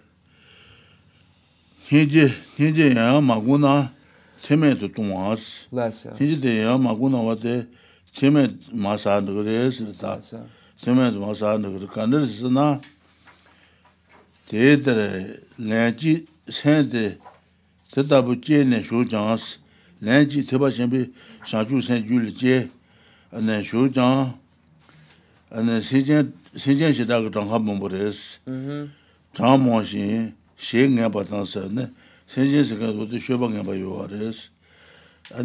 Speaker 2: 계지 계지야 마구나 세메도 통화스. 계지도 야 마구나 어때? chime ma sāndu
Speaker 1: kore sī
Speaker 2: tā, chime ma sāndu kore kandar sī na, te tere lēnjī sēn te, mm-hmm. te tabu che nē shū jāng sī, lēnjī te pa shēmbi shāchū sēn jū lī che, nē shū jāng, nē sīchēn shī tā ka jāng hā mōmbu rē
Speaker 1: sī,
Speaker 2: jāng mō shī, shē ngā pa tāng sā, nē sīchēn sī ka rū te shū pa ngā pa yuwa rē sī,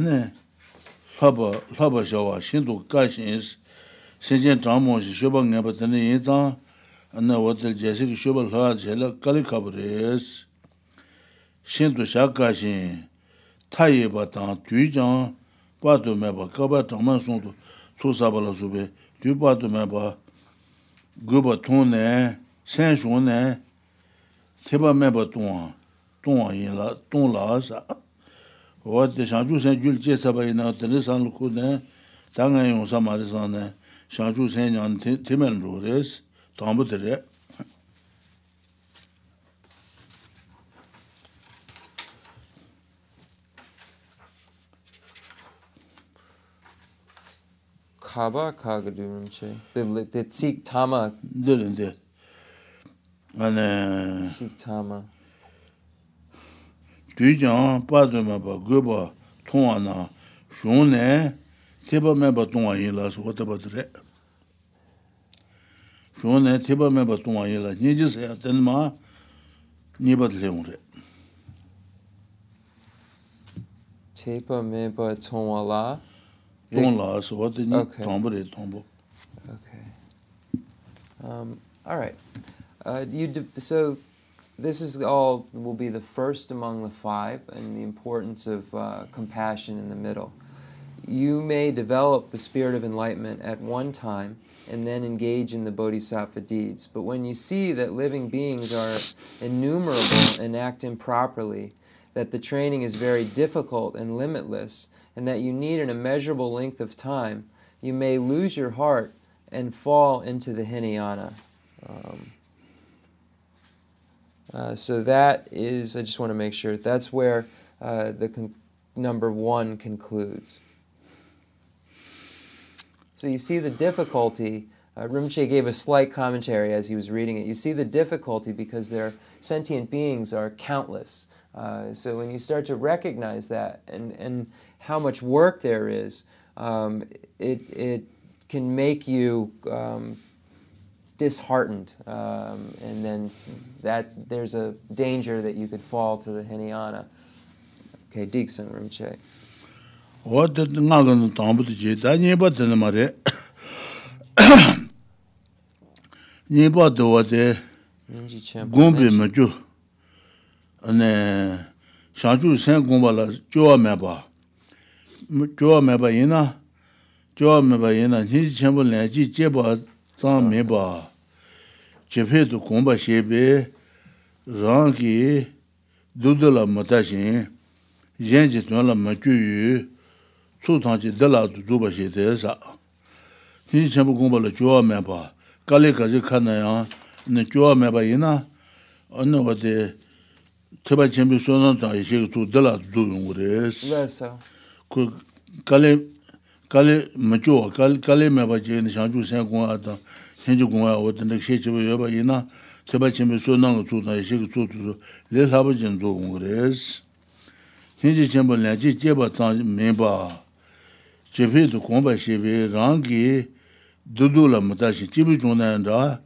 Speaker 2: nē, lhaba, lhaba shawa, shindu kashin is, shenchen changmo shi shoba ngayba tani yin zang, anna wadil jasik shoba lhaba chayla kali khabar is. Shindu sha kashin, tayi ba tang, tui jang, pato mayba, kaba changman songdu, tsu sabala sube, tui pato mayba, guba tong ne, sen shung ne, teba mayba tongwa, tongwa yin la, tong la sa. wātā shāngchū sēn jūl chē sāpayi nā tēne sān lukū nē tā ngā yōng sā mā rī sā nē shāngchū sēn yāng tēmēn rū rēs tāmbu tē rē kāpa kā gā rīm chē tē tsīk tāma dē
Speaker 1: rīm tē tsīk tāma 뒤정
Speaker 2: 빠드마 봐
Speaker 1: 그거
Speaker 2: 통하나 쇼네 제범에 봐 동안이라서 어디 봐드래 쇼네 제범에 봐 동안이라 니지세야 된마 니버들레오래 제범에 봐 총알아
Speaker 1: 동라서 어디
Speaker 2: 니 동부래 동부
Speaker 1: okay. Um all right. Uh you so this is all will be the first among the five, and the importance of uh, compassion in the middle. You may develop the spirit of enlightenment at one time and then engage in the bodhisattva deeds. But when you see that living beings are innumerable and act improperly, that the training is very difficult and limitless, and that you need an immeasurable length of time, you may lose your heart and fall into the Hinayana. Um, uh, so that is, I just want to make sure, that's where uh, the number one concludes. So you see the difficulty. Uh, gave a slight commentary as he was reading it. You see the difficulty because their sentient beings are countless. Uh, so when you start to recognize that and, and how much work there is, um, it, it can make you um, disheartened. Um, and then that there's a danger that you could fall to the Hinayana. Okay, Diksan Rinpoche.
Speaker 2: What did nga gan tang bu ji da ni ba de ma re ni ba de wa de gun bi ma ju ane sha ju sen gun ba la jo wa me ba. Jo wa me ba yin na jo wa me ba yin na ni chen bu le ji je ba zang me ba. chepe tu kumbha shebe rangi dudu la mata shin, yen je tuan la ma kyu yu, tsu tang je dala tu dhubha she te sa. Tini chenpa kumbha la chua me pa, kali kazi khana yang, na chua me pa ina, anna wate tepa chenpi sonan tang ye sheke tu dala tu dhubha yungu
Speaker 1: res.
Speaker 2: Ku kali, kali ma chua, kali me pa je ni shangchu sen kuwa tang, 현주 공화 어떤 시집을 여봐 이나 제발 좀 소난 거 주다 시기 주주 내 사버진 조 공그레스 현지 전부 내지 제바 장 멤버 제페도 공부 시베 랑기 두두라 못다시 집이 존난다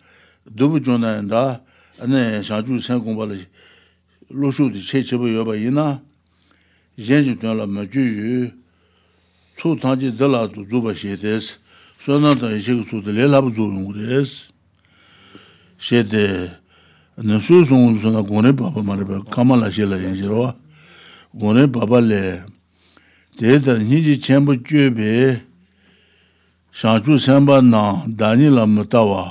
Speaker 2: 두부 존난다 아니 자주 생 공부를 로슈디 제집을 여봐 이나 젠주 되라 마주유 초탄지 들라도 주바 시데스 sōnā tā yīshīg sūtā lē lāpa sō yungu rēs. Shē tē, nā sū sōngu sōnā gōne bāpa mā rē bā, kāma lā shē lā yīngi rō wā. Gōne bāpa lē, tē tā nī jī chēmbu chū bē, shāngchū sēmbā nā, dāni lā mā tā wā,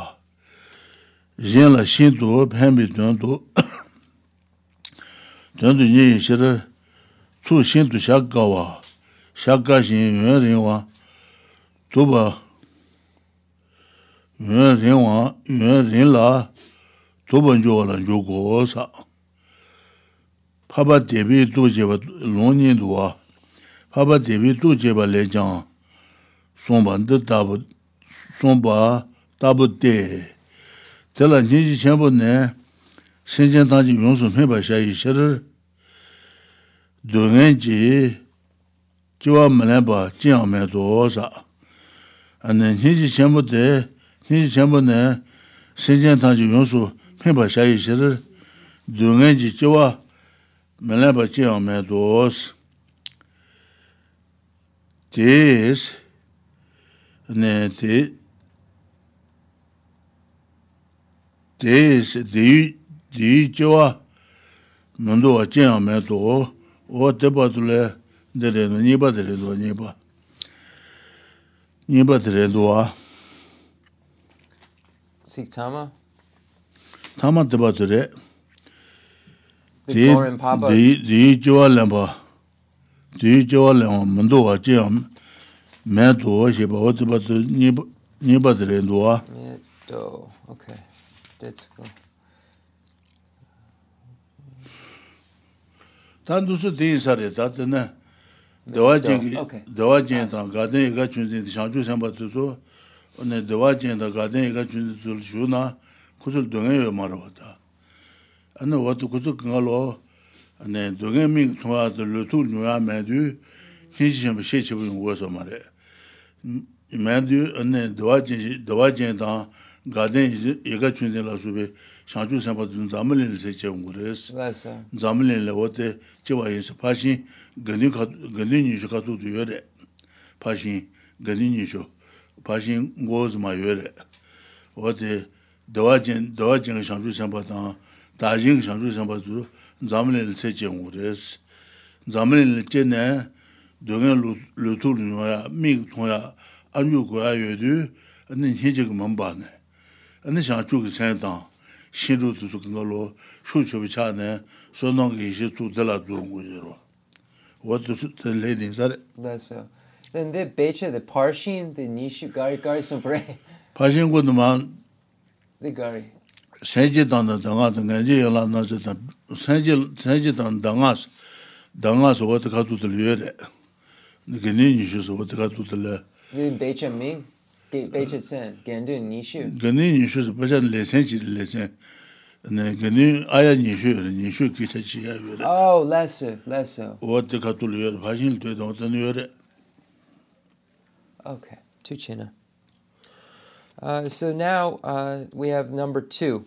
Speaker 2: yēn lā shīn tō, pēn bī tuyān tō, tuyān tō nī yī shē rā, tsū shīn tō shāk gā wā, shāk gā shīn yuwa rī wā, tō bā, yuwa rin wa, yuwa rin la, tuban jo lan jo go sa. Paba debi du jeba long nin duwa, paba debi du jeba le jang, somba nda tabu, somba tabu de. Tela nyingi chenpo ne, senjen tangi yung su meba shayi du ngen ji, jiwa mlenpa jiang me do sa. Ane nyingi chenpo de, 진짜 전번에 세전 다주 요소 페바 샤이 시를 동해지 저와 melaba cheo me dos tis ne ti tis di di cheo mendo wa cheo me do o te pa tu le de re no ni pa de re do ni pa ni pa de re do a
Speaker 1: sik tama
Speaker 2: tama de
Speaker 1: ba
Speaker 2: de
Speaker 1: de de
Speaker 2: jo la ba de jo la mon do wa je me do wa she ba wa de ba de ni ni ba de do wa.
Speaker 1: Do okay. That's cool
Speaker 2: tan du su de sa re da de ne. Dewa
Speaker 1: jing
Speaker 2: dewa jing ta ga de ga chun de shang ju san ba tu so 오늘 대화 전에 가든 얘가 준줄 주나 구슬 동해요 말하다 안에 와도 구슬 그걸로 안에 동해 민 통화도 루툴 누야 매두 진심 시치 부분 거서 말해 매두 안에 대화 전 대화 전에 다 가든 얘가 준들라 수비
Speaker 1: 상주
Speaker 2: 삼바든 잠을을 세체 온 거레스 잠을을 어때 제와에서 파신 근육 근육이 주가도 되요래 파신 근육이 주 pashin ngoz ma yore. Wate dawa jing dawa jing shangshu shenpa tang da jing shangshu shenpa zu zamlin le che che ngu res. Zamlin le che ne dongen lu tu lu nyo ya mi tong ya an yu go ya yue du ane hin che ki mamba ne. Ane shang chu ki sen tang shin ru tu su ki nga lo shu chu pi cha ne so nong ki shi tu de la zu ngu yiro wate su ten le ding sare
Speaker 1: 근데 배체 the parshin the nishu gari gari
Speaker 2: sopre parshin go man
Speaker 1: the gari.
Speaker 2: Senje dan da danga da ngaje yala na zo da senje senje dan danga danga so wat ka tu de yere ne ge ni nishu so wat ka tu de le
Speaker 1: ni beche min ge beche sen
Speaker 2: gen de nishu ge ni nishu so beche le senje le sen. Ne ge ni aya nishu nishu ki ta chi ya yere
Speaker 1: oh lesser lesser.
Speaker 2: Wat ka tu le yere parshin de da ne yere
Speaker 1: Okay, two china. Uh, so now uh, we have number two.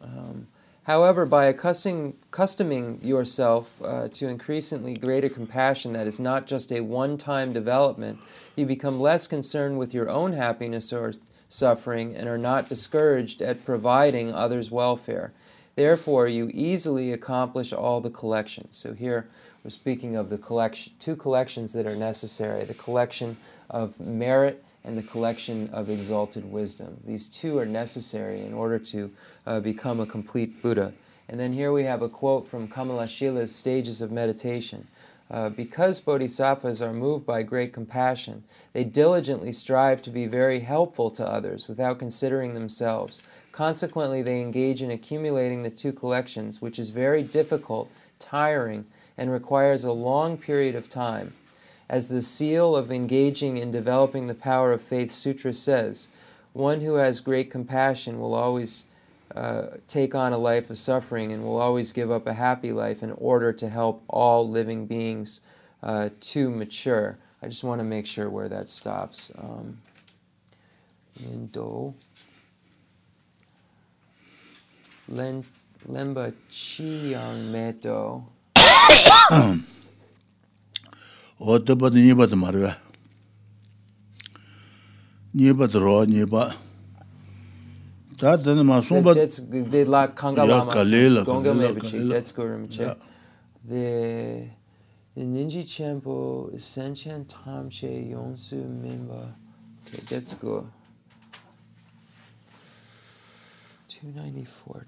Speaker 1: Um, however, by accustoming, customing yourself uh, to increasingly greater compassion that is not just a one time development, you become less concerned with your own happiness or suffering and are not discouraged at providing others' welfare. Therefore, you easily accomplish all the collections. So here we're speaking of the collection, two collections that are necessary: the collection of merit and the collection of exalted wisdom. These two are necessary in order to uh, become a complete Buddha. And then here we have a quote from Kamalashila's Stages of Meditation. Uh, because bodhisattvas are moved by great compassion, they diligently strive to be very helpful to others without considering themselves. Consequently, they engage in accumulating the two collections, which is very difficult, tiring, and requires a long period of time. As the seal of engaging in developing the power of faith sutra says, one who has great compassion will always uh, take on a life of suffering and will always give up a happy life in order to help all living beings uh, to mature. I just want to make sure where that stops. Um, in Do. Len, lemba Chiyang Meto.
Speaker 2: 어떠버 니바도 말이야. 니바도 로 니바. 다들 마 송바
Speaker 1: That's the la Kanga
Speaker 2: Yeah,
Speaker 1: Lama.
Speaker 2: Kalela,
Speaker 1: Gonga
Speaker 2: Kalela,
Speaker 1: Mebichi.
Speaker 2: Kalela.
Speaker 1: That's Gurumche.
Speaker 2: Yeah.
Speaker 1: The the Ninji Champo Senchen Tamche Yonsu Mimba. Okay, that's good. 294.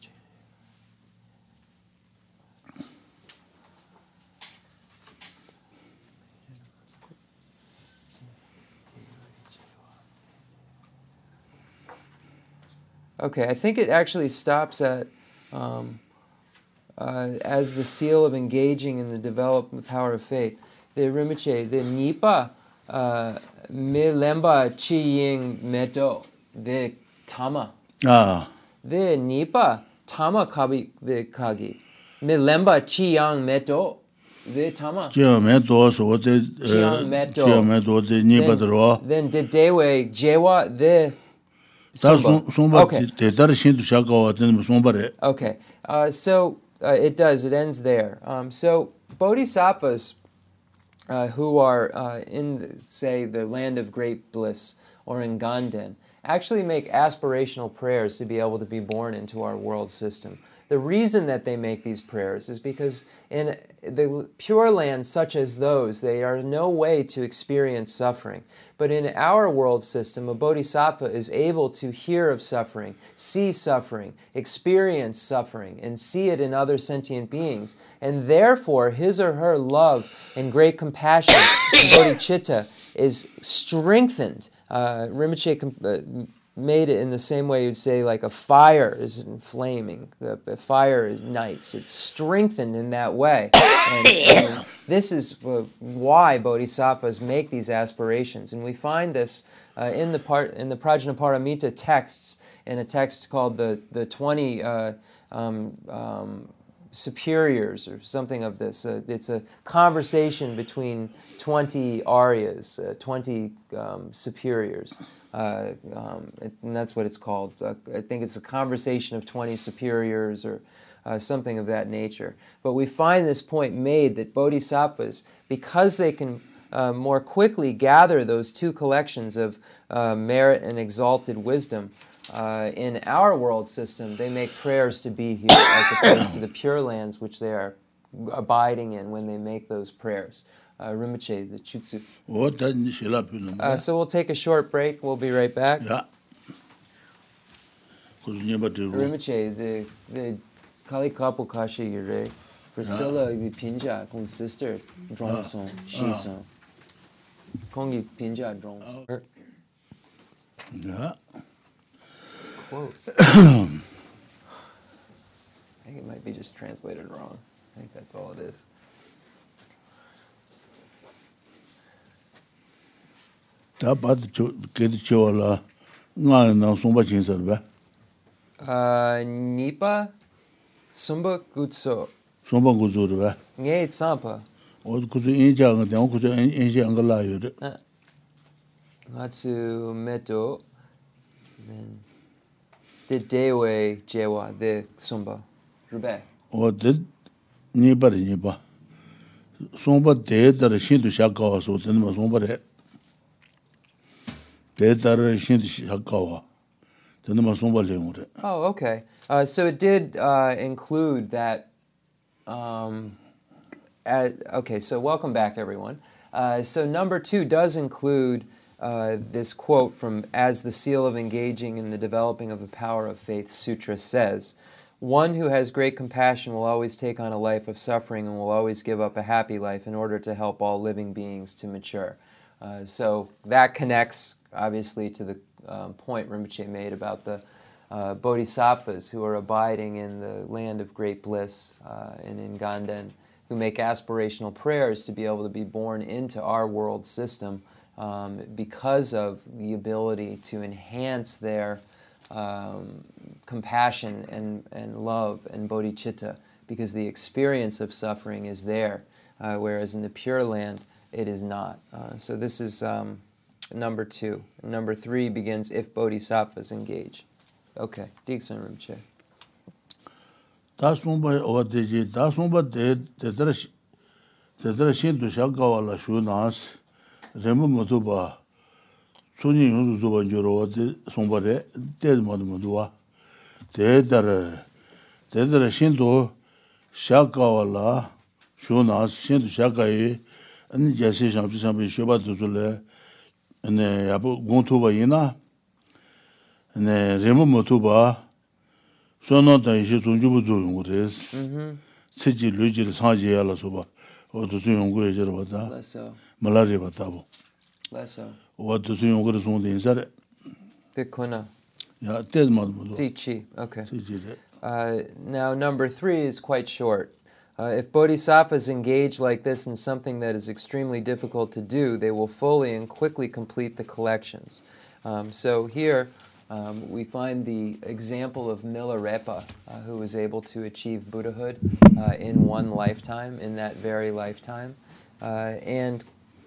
Speaker 1: Okay, I think it actually stops at um, uh, as the seal of engaging in the development power of faith. The rimache, the nipa, uh, me lemba chi ying meto, the tama.
Speaker 2: Ah.
Speaker 1: The nipa, tama kabi, the kagi. Me lemba chi yang meto. the tama Chi
Speaker 2: me Meto, so de je meto do de ni
Speaker 1: then the day jewa the Okay. Okay. Uh, so uh, it does. It ends there. Um, so bodhisattvas, uh, who are uh, in, say, the land of great bliss or in Ganden, actually make aspirational prayers to be able to be born into our world system. The reason that they make these prayers is because in the pure lands such as those, they are no way to experience suffering. But in our world system, a bodhisattva is able to hear of suffering, see suffering, experience suffering, and see it in other sentient beings. And therefore, his or her love and great compassion, bodhicitta, is strengthened. Uh, Rinpoche uh, made it in the same way you'd say like a fire is inflaming the, the fire ignites it's strengthened in that way and, and this is why bodhisattvas make these aspirations and we find this uh, in the part in the prajnaparamita texts in a text called the the 20 uh, um, um, superiors or something of this. Uh, it's a conversation between 20 Aryas, uh, 20 um, superiors. Uh, um, and that's what it's called. Uh, I think it's a conversation of 20 superiors or uh, something of that nature. But we find this point made that bodhisattvas, because they can uh, more quickly gather those two collections of uh, merit and exalted wisdom, in our world system, they make prayers to be here as opposed to the pure lands which they are abiding in when they make those prayers uh, Rinpoche, the Chutsu. Uh, so we'll take a short break. We'll be right back.
Speaker 2: Yeah.
Speaker 1: Rinpoche, the, the Kali Kapukasha Yure, Priscilla, the Pinja, Kong's sister, Drong Song, Shi Song. Kongi Pinja, Drong
Speaker 2: Yeah.
Speaker 1: Quote. I think it might be just translated wrong. I think that's all it is.
Speaker 2: 다 봐도 저 게도 쳐라. 나나 송바 진설바.
Speaker 1: Uh, Nipa Sumba Gutso.
Speaker 2: 송바 구조르바.
Speaker 1: Ngay Tsampa.
Speaker 2: 어디 그저 인자가 돼. 그저 인자 안 갈라요.
Speaker 1: Natsu Meto. Then the Dewe Jewa, the Sumba. Rube.
Speaker 2: 어디 니바리 니바. 송바 대다르 신도 샤가와서 어떤 뭐 송바래. 대다르 신도 샤가와. 되는 뭐 송바래용으로.
Speaker 1: Oh, okay. Uh, so it did uh, include that. Um, uh, okay, so welcome back, everyone. Uh, so number two does include uh, this quote from As the Seal of Engaging in the Developing of the Power of Faith Sutra says One who has great compassion will always take on a life of suffering and will always give up a happy life in order to help all living beings to mature. Uh, so that connects, obviously, to the um, point Rinpoche made about the uh, bodhisattvas who are abiding in the land of great bliss uh, and in Ganden, who make aspirational prayers to be able to be born into our world system um, because of the ability to enhance their um, compassion and, and love and bodhicitta because the experience of suffering is there, uh, whereas in the Pure Land, it is not. Uh, so this is um, number two. Number three begins if bodhisattvas engage. Okay, Diksan Rinpoche.
Speaker 2: dā sōngpa wā tē jī, dā sōngpa tē, tē tērā shī, tē tērā shīn tu shā kāwā lā shū nās, rēmbā mō tū bā, sōnyī yōng tū tū bā njō rō wā tē rē, tē tē mō tū mō tū wā, tē tērā, tē tērā shīn tu shā kāwā lā shū nās, shīn tu shā kāyī, anī jā sī 네 야보 공토바 이나 네 레모 모토바 소노다 이시 존주부 조용 그레스 세지 르지를 사지야라 소바. 어도 조용 거에서 왔다. 말아리 왔다고. 맞아. 어도
Speaker 1: 조용
Speaker 2: 그레스 온데 인사레 베코나.
Speaker 1: 야
Speaker 2: 테즈마도 지치
Speaker 1: 오케이.
Speaker 2: 지치레
Speaker 1: Uh, now number three is quite short. Uh, if bodhisattvas engage like this in something that is extremely difficult to do, they will fully and quickly complete the collections. Um, so here um, we find the example of Milarepa, uh, who was able to achieve Buddhahood uh, in one lifetime, in that very lifetime. Uh, and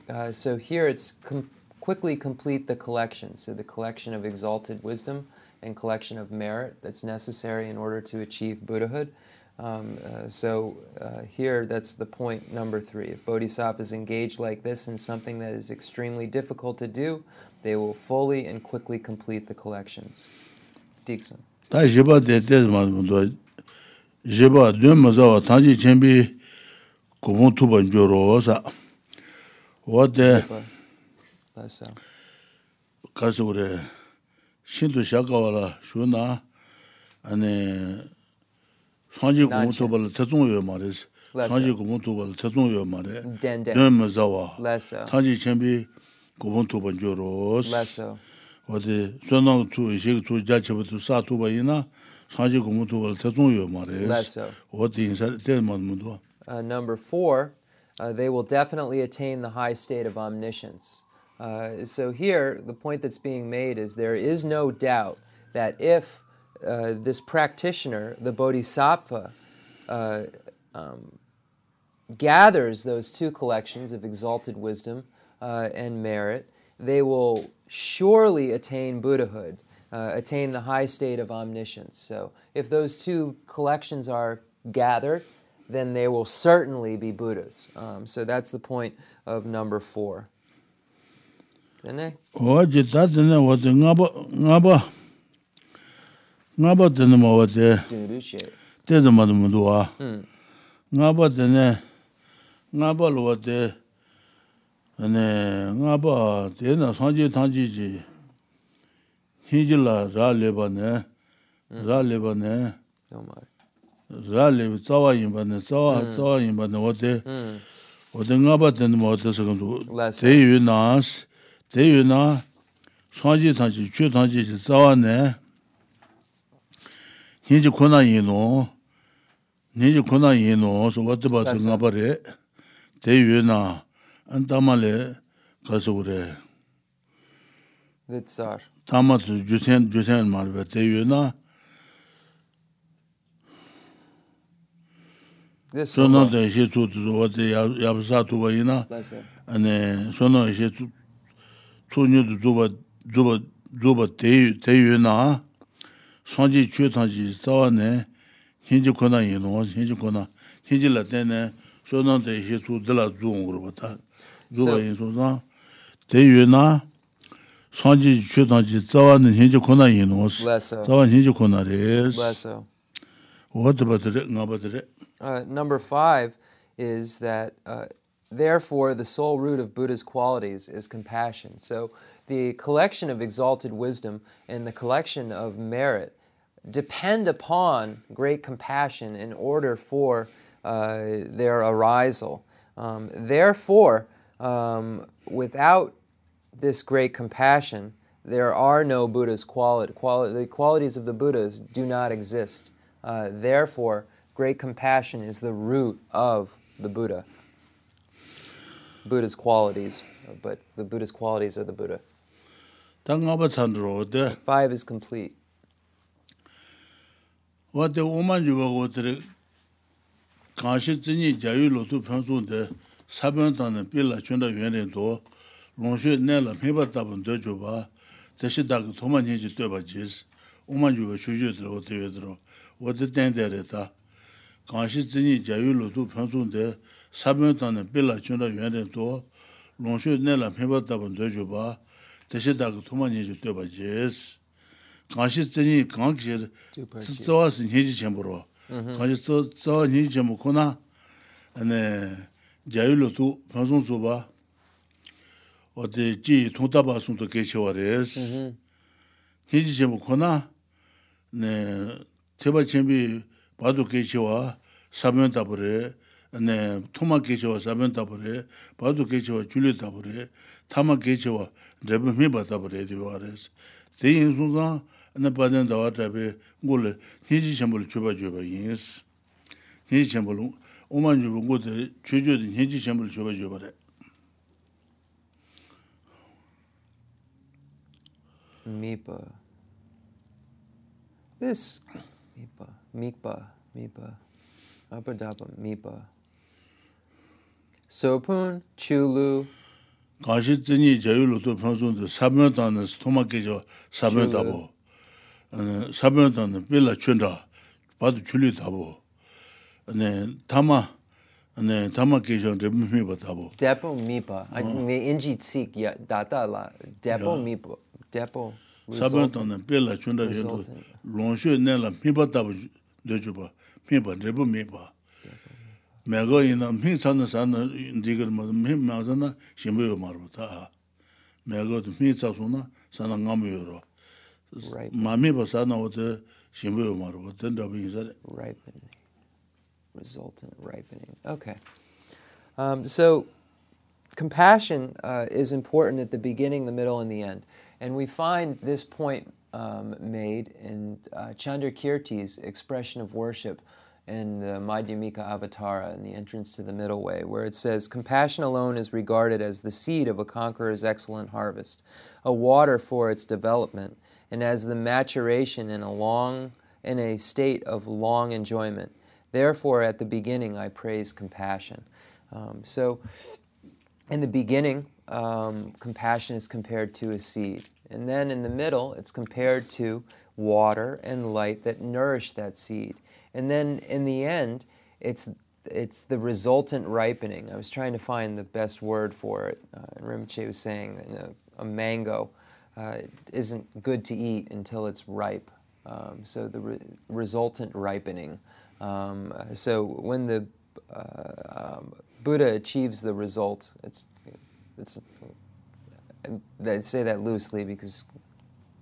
Speaker 1: uh, so here it's com- quickly complete the collection. So the collection of exalted wisdom and collection of merit that's necessary in order to achieve Buddhahood. Um, uh, so uh, here, that's the point number three. If bodhisattvas engage like this in something that is extremely difficult to do, they will fully and quickly complete the collections. Dixon.
Speaker 2: Tā jibā tē tē mā mō jibā dēn mā sā wā tāng jī chēn bī gōbōng tūpa njō rō wā sā. Wā tē kā sī wā rē shīn tu shā kā wā rā shū nā anī sāng jī kō mō tū bā lā tē tsōng yō mā rē sī, sāng jī kō mō tū bā lā tē tsōng yō mā rē,
Speaker 1: Den den.
Speaker 2: dōn mā sā wā,
Speaker 1: Less so.
Speaker 2: tāng jī chēn bī kō mō tū bā njō rō
Speaker 1: Less
Speaker 2: sī,
Speaker 1: so.
Speaker 2: wā tē sō nā tū yī kī tū jā tū sā tū bā yī na, sāng jī kō mō tū bā lā tē yō mā rē
Speaker 1: Less
Speaker 2: sī,
Speaker 1: so.
Speaker 2: wā tē yī sā rē, tē mā mō tū.
Speaker 1: Number four, uh, they will definitely attain the high state of omniscience. Uh, so here, the point that's being made is there is no doubt that if uh, this practitioner, the bodhisattva, uh, um, gathers those two collections of exalted wisdom uh, and merit, they will surely attain Buddhahood, uh, attain the high state of omniscience. So, if those two collections are gathered, then they will certainly be Buddhas. Um, so, that's the point of number four. Dene?
Speaker 2: wā nga ba tene ma wa te te za ma dama duwa nga ba tene nga ba lo wa te nga ba te na sanje
Speaker 1: tangji
Speaker 2: ji hinji la ra leba ne ra leba ne ra leba tsawa yinba ne tsawa tsawa yinba ne wa te wa te nga ba tene ma wa te
Speaker 1: sakandu
Speaker 2: te yu nas te yu na sanje tangji chu tangji ji tsawa ne hinji kuna yinu, hinji kuna yinu, so
Speaker 1: wati
Speaker 2: bati nga pari, te yu na, an tama le kasi ure.
Speaker 1: De tsar.
Speaker 2: Tama tu jusen, jusen marbe, te yu na, Sono de shi tu tu wati yabsa tu
Speaker 1: wa yina,
Speaker 2: ane sono shi tu nyu tu zuba, zuba, zuba te yu na, song ji chu tang ji za wa ne hin ji ko na yin no hin ji ko na hin ji la de ne so no de she tu de la zu ng ta zu yin so sa de yu na song chu tang ji ne hin ji ko na yin no
Speaker 1: Less so.
Speaker 2: za wa hin ji ko na re
Speaker 1: Less so.
Speaker 2: wo de ba de re nga ba
Speaker 1: Uh, number five is that uh, therefore the sole root of Buddha's qualities is compassion. So the collection of exalted wisdom and the collection of merit depend upon great compassion in order for uh, their arisal. Um, therefore, um, without this great compassion, there are no Buddha's quality. quali- the qualities of the Buddhas do not exist. Uh, therefore, great compassion is the root of the Buddha. Buddha's qualities, but the Buddha's qualities are the Buddha.
Speaker 2: wate 오만 juba wotere
Speaker 1: kanshi tsini jayu
Speaker 2: lotu pensun de sabyon tanda pila chunda yuenren to longshu nela miba tabun de juba teshi daga thoma nyingi tueba jiz oman juba chuju yotere wote yotere wote tendere ta kanshi tsini jayu lotu pensun de sabyon tanda pila chunda yuenren to longshu nela miba tabun de juba teshi daga thoma nyingi tueba jiz 강시 전이 강하게 저와서 해지 전부로 강시 저 저니 전부 코나 네 자율로도 방송 줘봐 어디 지 통다 방송도 개시와레스 해지 전부 코나 네 제발 준비 봐도 개시와 사면 답을 네 토마 개시와 사면 답을 봐도 개시와 줄리 답을 타마 개시와 레브 미바 답을 해디와레스 Te yin sun zang, na padan dawa tabi ngu le nyeji chenpo le chupa chupa yin isi. Nyeji chenpo le, oman chupa ngu de chu chu de nyeji chenpo le chupa chupa re.
Speaker 1: Mipa. This, mipa, mipa, mipa, apadapa, mipa. Sopun, chulu,
Speaker 2: 가시 전이 자유로도 평소도 사면단은 스토마케죠 사면다보 어 사면단은 빌라 춘다 봐도 줄리 다보 네 타마 네 타마 계정 레미 바다보
Speaker 1: Depo, Mipa. I the Inji Tsik, ya, data la. Depo, Mipa. Depo. result-
Speaker 2: 사면단은 빌라 춘다 얘도
Speaker 1: resultant.
Speaker 2: 롱쇼 내라 미바다보 되줘봐 미바 레보 미바 mēgō sō
Speaker 1: Ripening. Resultant ripening. Okay. Um, so, compassion uh, is important at the beginning, the middle, and the end. And we find this point um, made in uh, Chandrakirti's expression of worship – in the Madhyamika Avatara, in the entrance to the middle way, where it says, Compassion alone is regarded as the seed of a conqueror's excellent harvest, a water for its development, and as the maturation in a long in a state of long enjoyment. Therefore, at the beginning, I praise compassion. Um, so, in the beginning, um, compassion is compared to a seed. And then in the middle, it's compared to water and light that nourish that seed. And then in the end, it's, it's the resultant ripening. I was trying to find the best word for it. Uh, and Rinpoche was saying you know, a mango uh, isn't good to eat until it's ripe. Um, so the re- resultant ripening. Um, so when the uh, um, Buddha achieves the result, it's it's I say that loosely because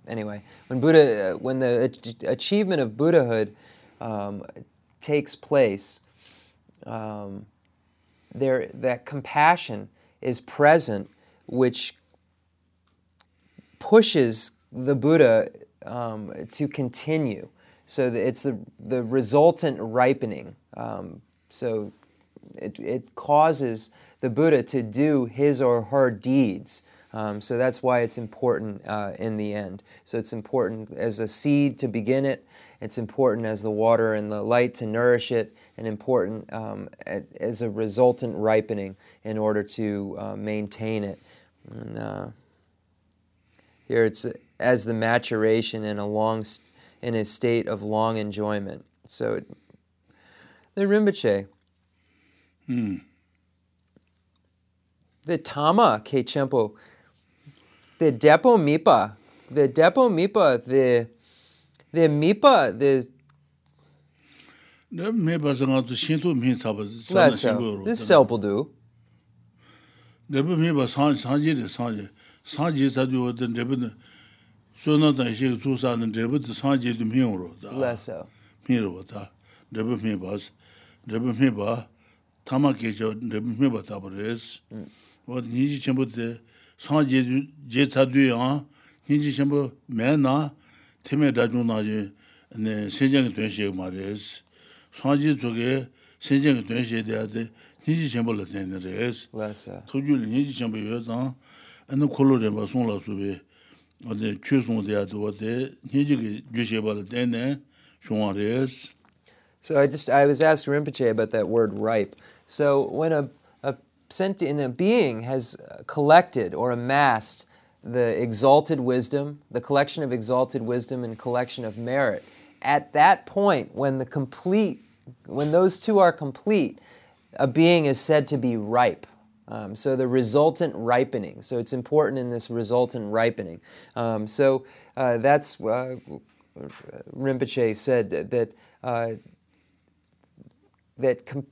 Speaker 1: anyway, when Buddha, uh, when the achievement of Buddhahood um, takes place, um, there that compassion is present, which pushes the Buddha um, to continue. So it's the the resultant ripening. Um, so it, it causes the Buddha to do his or her deeds. Um, so that's why it's important uh, in the end. So it's important as a seed to begin it, it's important as the water and the light to nourish it, and important um, as a resultant ripening in order to uh, maintain it. And, uh, here it's as the maturation in a long, in a state of long enjoyment. So it, the Rinpoche, the Tama Kechempo, the depo mipa. The depo mipa the the mipa the
Speaker 2: ne mipa zanga to shinto
Speaker 1: mi sabo
Speaker 2: sa shingo ro
Speaker 1: this
Speaker 2: cell will do ne mipa san san ji de san ji san ji sa do de ne
Speaker 1: bu so
Speaker 2: na da shi zu sa de bu de san ji de mi ro da la so mi ro da ne bu mipa ne bu mipa tama ke jo ne bu mipa ta bo res. Mm. Wo ni ji chen bu de sāng jē chādhū yāng, hīñchī shimbō mē nā, tēmē rājū nā jī sēnjiāng kī tuyān shēg mā rēs. sāng jē chō kē sēnjiāng kī tuyān
Speaker 1: shēg dēyā
Speaker 2: tē hīñchī shimbō lā tēn rēs. tō jū lī hīñchī shimbō yō tāng, anā kōlō rē bā sōng lā sū bē, chū sōng dēyā tō wā tē hīñchī kī jū shēg bā lā tēn nē, shōng wā rēs.
Speaker 1: So I just, I was asking Rinpoche about that word ripe. So when a sentient a being has uh, collected or amassed the exalted wisdom, the collection of exalted wisdom and collection of merit, at that point when the complete when those two are complete, a being is said to be ripe. Um, so the resultant ripening. So it's important in this resultant ripening. Um, so uh, that's uh, Rinpoche said that, that uh, that com-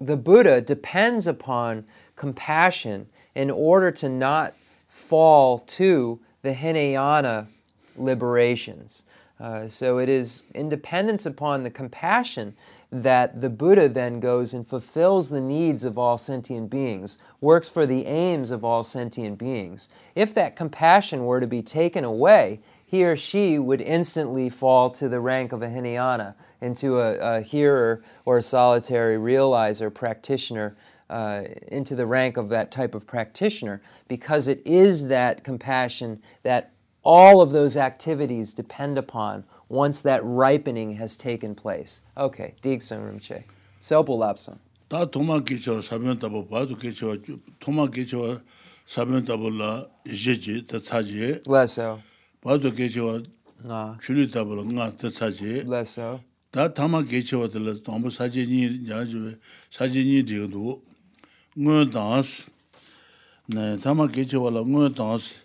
Speaker 1: the Buddha depends upon compassion in order to not fall to the Hinayana liberations. Uh, so it is in dependence upon the compassion that the Buddha then goes and fulfills the needs of all sentient beings, works for the aims of all sentient beings. If that compassion were to be taken away, he or she would instantly fall to the rank of a Hinayana, into a, a hearer or a solitary realizer practitioner, uh, into the rank of that type of practitioner, because it is that compassion that all of those activities depend upon once that ripening has taken place. Okay, Digsun Rimche. Selpo Lapsang.
Speaker 2: 다 토마 기초 사변 답고 봐도 기초 토마 기초 사변 답을라 제지 더 차지
Speaker 1: Lesso.
Speaker 2: 봐도 기초
Speaker 1: Ah,
Speaker 2: 줄이 답을 응아 더 차지
Speaker 1: Lesso.
Speaker 2: 다 타마 기초들 너무 사진이 야주 사진이 되도 뭐 다스 네 타마 기초라 뭐 다스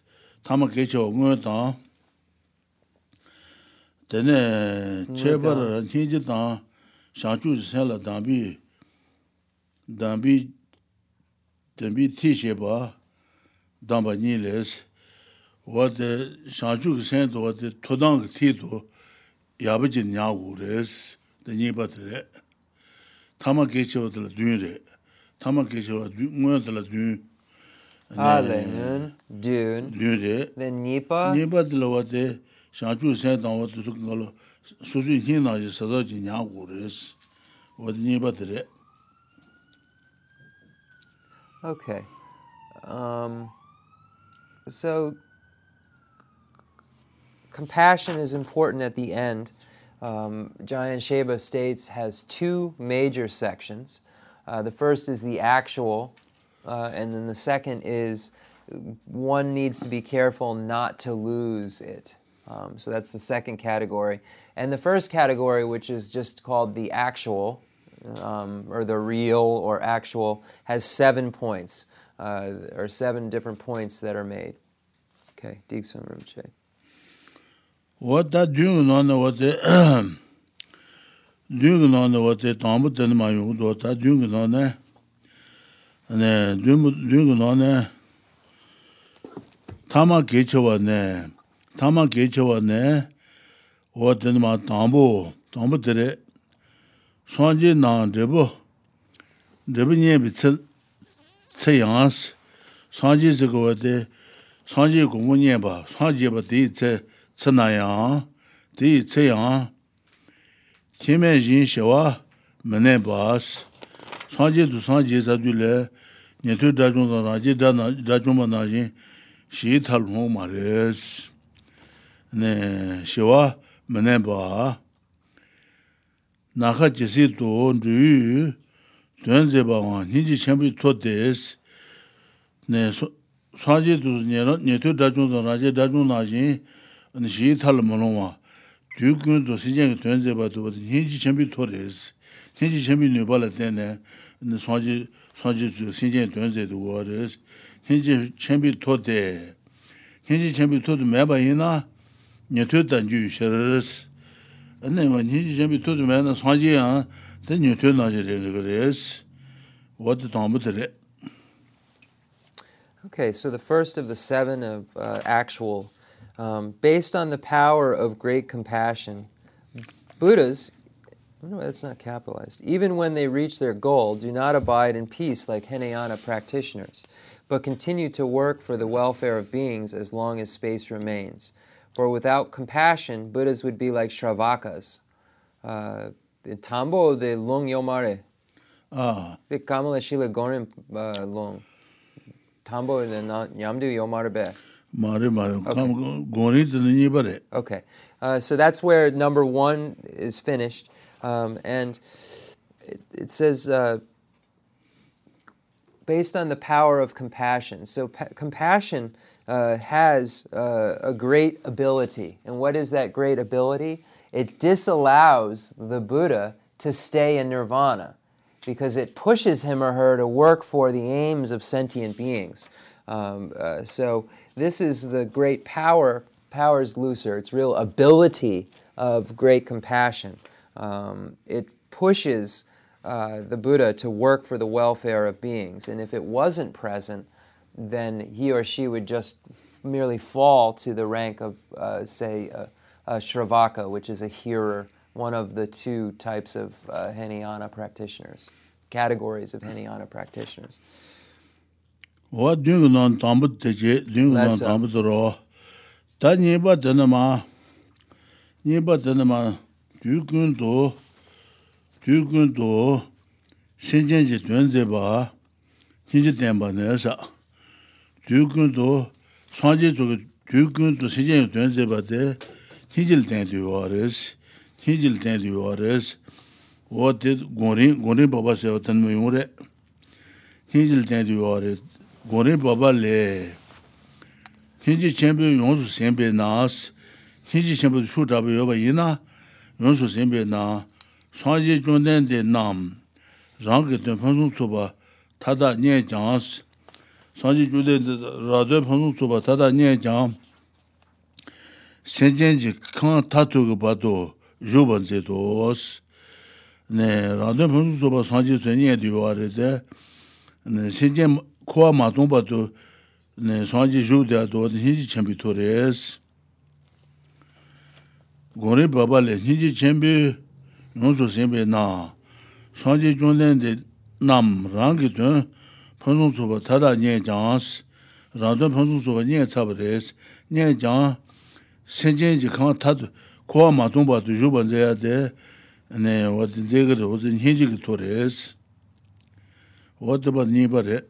Speaker 2: 타마 기초 뭐다 되네 제발 진지다 샤주 살라 담비 담비 담비 티셰바 담바 니레스 와데 샤주 센도 와데 토당 티도 야버지 냐고레스 데니바트레 타마 게초들 듄레 타마 게초라 듄모들 듄
Speaker 1: Alen. Dune.
Speaker 2: 듄레
Speaker 1: Then Nipa.
Speaker 2: 니바들 와데 샤주 센도 와데 수글로 수수 힘나지 서서지 냐고레스 와데 니바트레
Speaker 1: Okay. Um, so, compassion is important at the end. Um, Jamyang Shepa states has two major sections. Uh, the first is the actual, uh, and then the second is one needs to be careful not to lose it. Um, so that's the second category. And the first category, which is just called the actual, um, or the real or actual, has seven points, uh, or seven different points that are made. Okay, Rinpoche.
Speaker 2: 와 wata dyungu nana wate dyungu nana wate tambu tani ma yungu do ta dyungu nana ane dyungu nana tama gechewa ne tama gechewa ne wate ma tambu tambu tere sanji na drebu drebu nye bi tse yangas sanji zika wate sanji kumbu nye ba sanji ba di tse tsanayaa, di tsayaa, kime yin shewa mene baas, sanje tu sanje sadyu le, nyetu drachung dan raji drachung pa na yin, shi tal hong ma res. Ne, shewa mene baa, naka jesi to nruyu, duen zeba waa, niji chenpi to des, ne, sanje tu nyetu drachung dan raji drachung na yin, shi tal molongwa dyu kun to sinjan ki tuyan zeba to hinji chenpi to res. Hinji chenpi nyupa la tenne sanji sanji sinjan ki tuyan zeba to res. Hinji chenpi to de hinji chenpi to to meba hina nyato dan ju shiris ane wa hinji chenpi to to meba sanji yang ten nyato na shirin res. Wata tambu tere
Speaker 1: Okay, so the first of the seven of uh, actual um, based on the power of great compassion, Buddhas, no, that's not capitalized, even when they reach their goal, do not abide in peace like Hinayana practitioners, but continue to work for the welfare of beings as long as space remains. For without compassion, Buddhas would be like Shravakas. Uh, the tambo de long yomare.
Speaker 2: 아
Speaker 1: The Kamalashila gorim uh, long. Tambo de na nyamdu yomare be.
Speaker 2: Okay.
Speaker 1: okay. Uh, so that's where number one is finished. Um, and it, it says, uh, based on the power of compassion. So, pa- compassion uh, has uh, a great ability. And what is that great ability? It disallows the Buddha to stay in nirvana because it pushes him or her to work for the aims of sentient beings. Um, uh, so, this is the great power. Power is looser. It's real ability of great compassion. Um, it pushes uh, the Buddha to work for the welfare of beings, and if it wasn't present, then he or she would just merely fall to the rank of, uh, say, a, a Shravaka, which is a hearer, one of the two types of uh, Hinayana practitioners, categories of Hinayana practitioners.
Speaker 2: wā dūngu nāng tāmbut tēchē,
Speaker 1: dūngu nāng
Speaker 2: tāmbut rō. Tā nyēpa tēnā mā, nyēpa tēnā mā, tū kūn tō, tū kūn tō, shēnchēn chē tuñ tē bā, shēnchē tēn bā nē sā. Tū kūn tō, sāngchē tō, tū kūn tō, shēnchēn chē tuñ tē bā tē, shēnchēl tēn tū yuwa rēs, shēnchēl tēn tū yuwa rēs, wā tē gōrīng, gōrīng bābā sē wā tēn mē yuwa rē, shēnchēl tēn tū yuwa rēs, 고리 고리 바바세 어떤 모용래 신질 된디오레스 고리 바발레 hinji chenpe yonsu senpe naas, hinji chenpe shu trape yoba ina, yonsu senpe naa, sanje jonden de nam, rangi ten pansung soba tada nye jans, sanje jonden de radon pansung soba tada nye jam, senjenji kan tatu ge bado yoban ze dos, ne radon pansung soba sanje zuen nye diyo are de, ne senjen kuwa matong bado, 네 상지 주대도 hinji 챔비 토레스 고레 바발레 hinji 챔비 노소 셈베 나 kuwa ma zongpa to sanji zhuu daya to hinji chenpi to res. Gongri baba le hinji chenpi yonso senpe na sanji zhunglen de nam rangi tun pansung soba tada nye jangs, rangdun pansung soba nye tsaba res, nye jang senjen ji kanga tatu kuwa ma zongpa to zhuu ban zaya de wadi zegar wadi hinji ki to res. Wadi ba nipa re.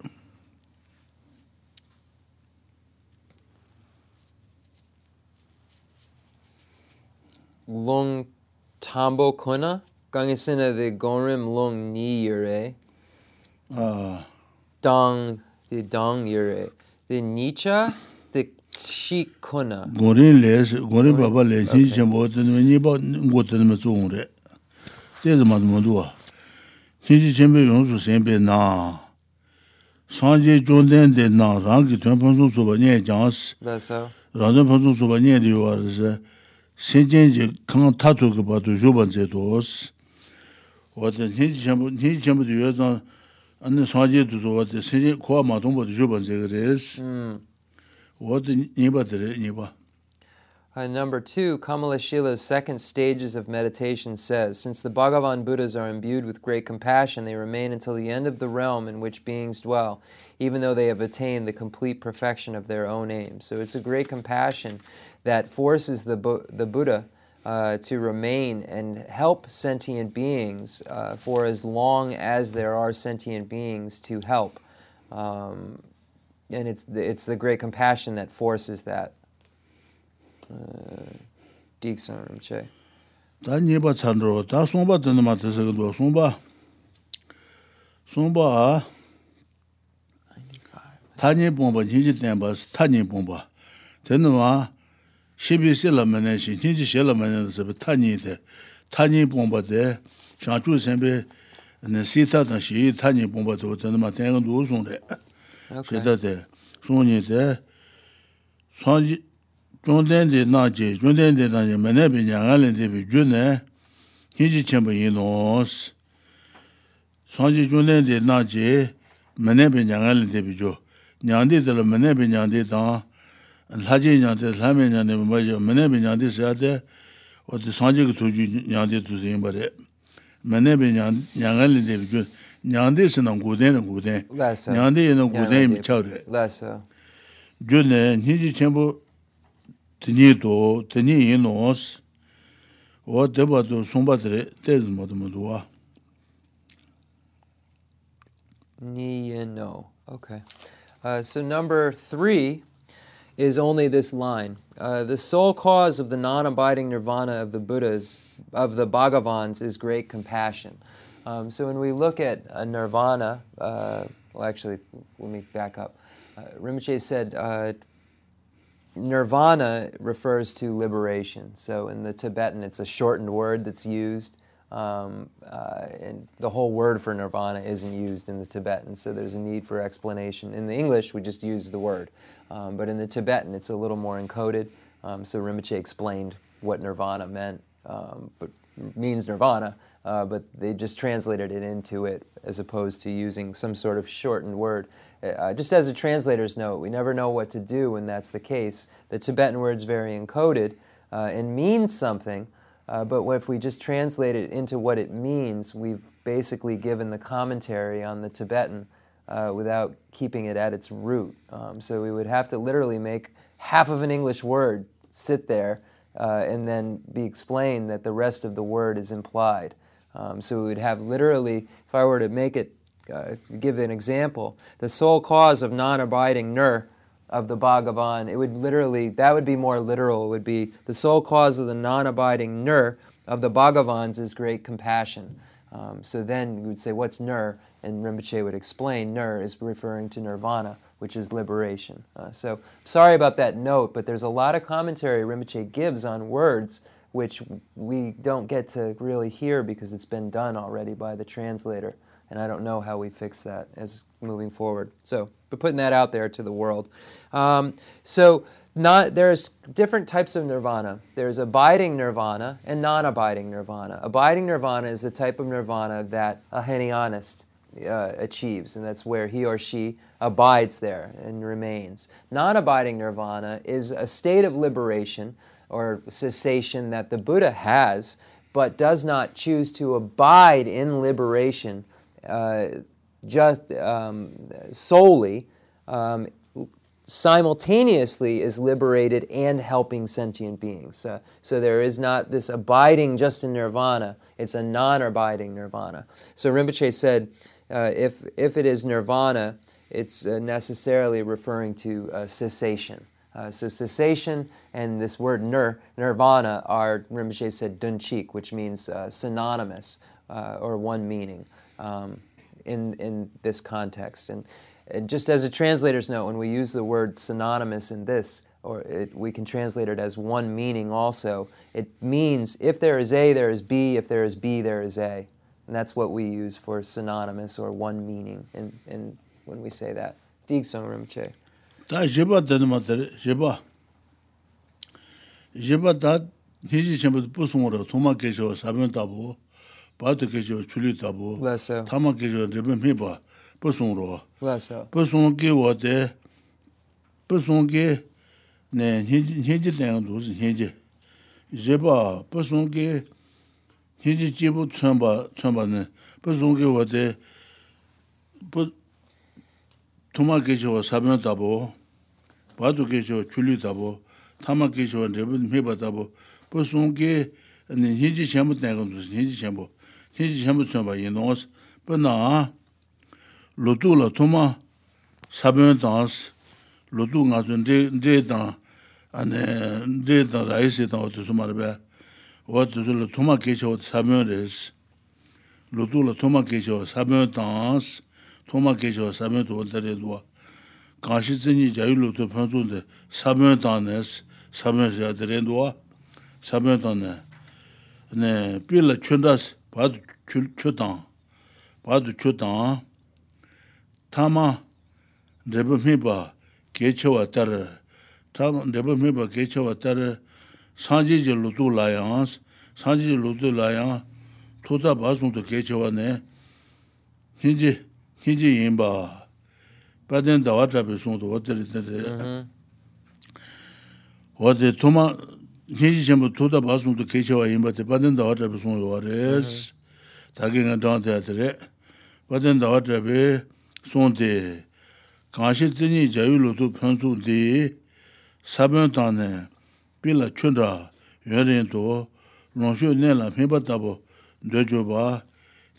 Speaker 1: long tambo kona? Kangisina the gorim long ni yure.
Speaker 2: Uh
Speaker 1: dang the dang yure. The nicha the chi
Speaker 2: kona. Gorin le gorin baba le chi chambo den ni ba ngo den me zong
Speaker 1: re. De
Speaker 2: ma mo du chi chi chen be yong su sen be na. San je zhong den de na rang ki tuan pang su su ba nie jiang si la sa rang de pang su su ba nie de yuar se. senjenji kāng tātu ka pātu yōban zē tōs. Wātā nīji chambu, nīji chambu tu yōzāng, anī sāngji tu tō wātā senjenji kua mā tōng pātu yōban hmm.
Speaker 1: And number two, Kamalashila's second stages of meditation says, Since the Bhagavan Buddhas are imbued with great compassion, they remain until the end of the realm in which beings dwell, even though they have attained the complete perfection of their own aim. So it's a great compassion that forces the, Bu- the Buddha uh, to remain and help sentient beings uh, for as long as there are sentient beings to help. Um, and it's the, it's the great compassion that forces that. Diksan Rinpoche.
Speaker 2: Tā nyeba chandro, tā sōngba tanda mā tasa gado, sōngba, shibi sila mene shi, chinchi sila mene zibi
Speaker 1: tanyi
Speaker 2: de, tanyi pongpa de, shangchu senpi sita tang shi tanyi pongpa de, tanda ma tengan du sung de, shita de, sung nyi de, sanji, chungden de nangji, chungden de nangji, mene bi nyangan lin de bi ju ne, chinchi chenpa yin nos, sanji chungden de nangji, mene bi nyangan lin de bi ju, nyangdi de la mene bi nyangdi tang, 라제 냥데 라메 냥데 뭐죠 메네비 냥데 사데 어디 산지 그 도주 냥데 두세 임바레 메네비 냥 냥알렌데 비조 냥데스는 고데는 고데
Speaker 1: Less so.
Speaker 2: 냥데는
Speaker 1: Yeah,
Speaker 2: 고데
Speaker 1: like
Speaker 2: 미쳐래
Speaker 1: Less so.
Speaker 2: gyöne niji chenpo tini do, tini yin nos, o deba do somba tere tez mo do mo do
Speaker 1: Ni and no. Okay. Uh, so number three is only this line. Uh, the sole cause of the non-abiding nirvana of the Buddhas, of the Bhagavans, is great compassion. Um, so when we look at a nirvana, uh, well, actually, let me back up. Uh, Rinpoche said uh, nirvana refers to liberation. So in the Tibetan, it's a shortened word that's used. Um, uh, and the whole word for nirvana isn't used in the Tibetan, so there's a need for explanation. In the English, we just use the word. Um, but in the Tibetan, it's a little more encoded. Um, so Rinpoche explained what nirvana meant, um, but means nirvana, uh, but they just translated it into it as opposed to using some sort of shortened word. Uh, just as a translator's note, we never know what to do when that's the case. The Tibetan word's very encoded uh, and means something, uh, but if we just translate it into what it means, we've basically given the commentary on the Tibetan uh, without keeping it at its root. Um, so we would have to literally make half of an English word sit there uh, and then be explained that the rest of the word is implied. Um, so we would have literally, if I were to make it, uh, give an example, the sole cause of non abiding nur of the Bhagavan, it would literally, that would be more literal. It would be the sole cause of the non abiding nur of the Bhagavans is great compassion. Um, so then we would say, what's nur? And Rinpoche would explain, nur is referring to nirvana, which is liberation. Uh, so sorry about that note, but there's a lot of commentary Rinpoche gives on words which we don't get to really hear because it's been done already by the translator. And I don't know how we fix that as moving forward. So, but putting that out there to the world. Um, so, not, there's different types of nirvana. There's abiding nirvana and non-abiding nirvana. Abiding nirvana is the type of nirvana that a Hinayanist uh, achieves, and that's where he or she abides there and remains. Non-abiding nirvana is a state of liberation or cessation that the Buddha has, but does not choose to abide in liberation uh, just um, solely. Um, simultaneously is liberated and helping sentient beings. Uh, so there is not this abiding just in nirvana, it's a non abiding nirvana. So Rinpoche said uh, if, if it is nirvana, it's uh, necessarily referring to uh, cessation. Uh, so cessation and this word nir, nirvana, are, Rinpoche said, dunchik, which means uh, synonymous or one meaning um, in, in this context. And, and just as a translator's note, when we use the word synonymous in this, or it, we can translate it as one meaning also, it means if there is A, there is B, if there is B, there is A. And that's what we use for synonymous or one meaning in, in when we say that. Dig song
Speaker 2: rim che. Da jeba den ma der jeba. Jeba da hiji chen bu sung ro thoma ge jo sa ben da bo. Ba de ge jo chuli da bo. Thama ge jo de ben mi ba. Bu sung ro. Bu sung ge wo de bu sung ge ne
Speaker 1: hiji hiji
Speaker 2: den du hiji. Jeba bu sung ge 네 니지 니지 되는 도스 니지 제바 부송 개 니지 집부 천바 천바는 부송 개워데 부 도마 계셔 사면 따보 바도 계셔 줄리다보 타마 계셔 레벨 해봐다보 부송 개 아니 니지 전부 되는 도스 니지 전부 니지 전부 천바 이노스 버나 로두라 토마 사변 단스 로두 가전 데 데다 wā tu tu la tūma kēchā wā sāmyō rēs, lū tu la tūma kēchā wā sāmyō tāns, tūma kēchā wā sāmyō tu wā tarē duwa, kāngshī tsēnyi jāyū lū tu pēntū ndē sāmyō tānes, sāmyō sā tarē duwa, sāmyō tāne, nē, pī la chūndās, bā tu chū tāng, bā tu chū tāng, tāma rēpa mī bā kēchā wā tarē, tāma rēpa mī bā kēchā wā tarē, 산지절로 둘라야스 산지절로 둘라야 토다 바송도 게쳐와네 힌지 힌지 임바 바덴 다와트라베 송도 어때르데 어디 토마 힌지 전부 토다 바송도 게쳐와 임바데 바덴 다와트라베 송도 와레스 다게가 다한테 바덴 다와트라베 sonde kanshi zini jayu lodo pyansu di sabyon tane bila chundra yuanrin to rōngshū pila chundra yuwarin to longshu nila mipa tabo dojo ba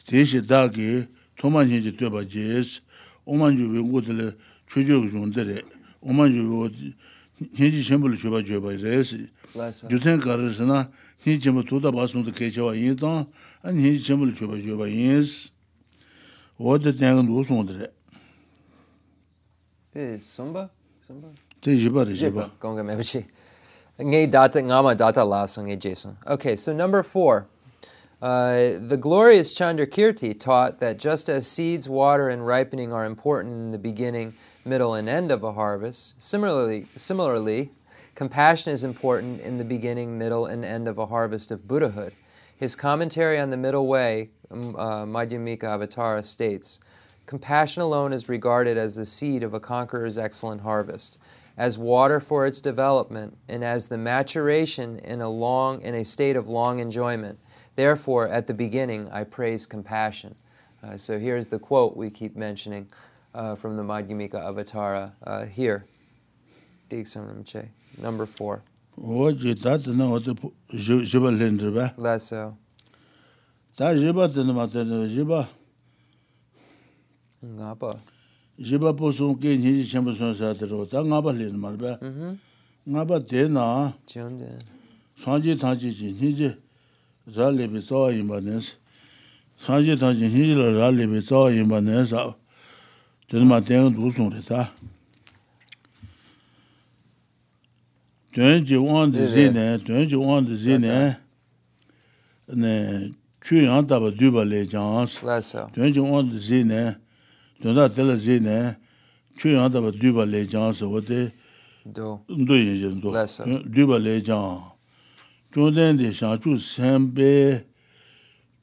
Speaker 2: deshi dagi toman hinji tueba jes oman jubi ngudili chujo kishundere oman jubi hinji shimbali chuba jueba res yusen karisi na hinji shimbali tuda basungda kechewa yin tang an hinji shimbali chuba jueba yins
Speaker 1: wada tengan dosungdere Eh, somba? Somba? Te jiba re jiba. Jiba, Okay, so number four. Uh, the glorious Chandrakirti taught that just as seeds, water, and ripening are important in the beginning, middle, and end of a harvest, similarly, similarly, compassion is important in the beginning, middle, and end of a harvest of Buddhahood. His commentary on the middle way, um, uh, Madhyamika Avatara, states Compassion alone is regarded as the seed of a conqueror's excellent harvest as water for its development and as the maturation in a long in a state of long enjoyment therefore at the beginning i praise compassion uh, so here's the quote we keep mentioning uh, from the madhyamika avatara uh, here number 4
Speaker 2: Oji tat na oto jiba lindri ba.
Speaker 1: That's so.
Speaker 2: Jiba tena ma tena jiba.
Speaker 1: Ngapa.
Speaker 2: jiba posung ke nyi shenpa sun sa dhiro, ta ngaba lin marba. Ngaba de na, sanji tangi chi nyi ji ra lebi tsawa yinba nins, sanji tangi nyi ji ra lebi tsawa yinba nins, dhino ma tenga du sung re ta. Duen ji wan di zi ne, duen ji wan di zi ne, ne, chu yang taba duba le jans, duen ji wan di zi ne, dōndā tēlā zhē nē, chū yāng tāpa dūpa lē jāng sā wā tē, dō yin zhē dō, dūpa lē jāng. Chū tēn tē shāng chū sēn bē,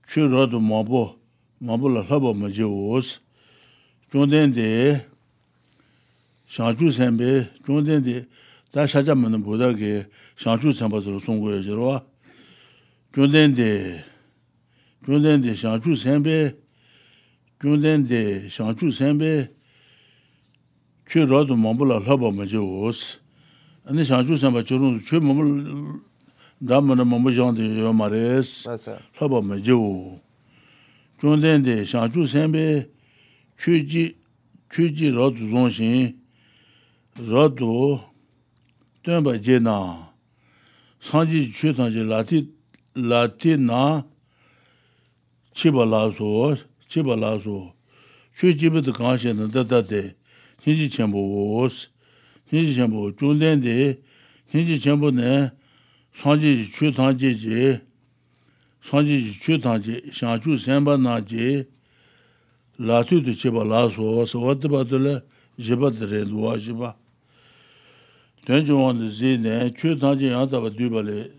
Speaker 2: chū rā tō mā bō, mā bō lā lā pā mā jē wō sā. Chū tēn tē, shāng chū sēn bē, chū tēn tē, tā shā chā mā nā bō tā kē, shāng chū sēn bā sā rō sōng gō yā jē rō. Chū tēn tē, chū tēn tē shāng chū sēn bē, gyunden de shangchu senpe chwe rado mambu la laba ma je wos. Ani shangchu senpa churung chwe mambu dhamma na mambu shangde yo ma res, laba ma je wo. gyunden de shangchu senpe chwe ji, chwe ji rado zongshin, rado tenpa je na, sanji chwe tangje lati, lati na, chiba la so chiba laso, chwe chiba da kaanshi na dada de, hinji chenpo wos, hinji chenpo chungden de, hinji chenpo ne, sanji ji chwe tangji ji, sanji ji chwe tangji, shanchu senpa na ji, latu tu chiba laso, sawatiba tula jiba dre luwa jiba. Tenji wanda zi ne, chwe tangji yang taba duyba le,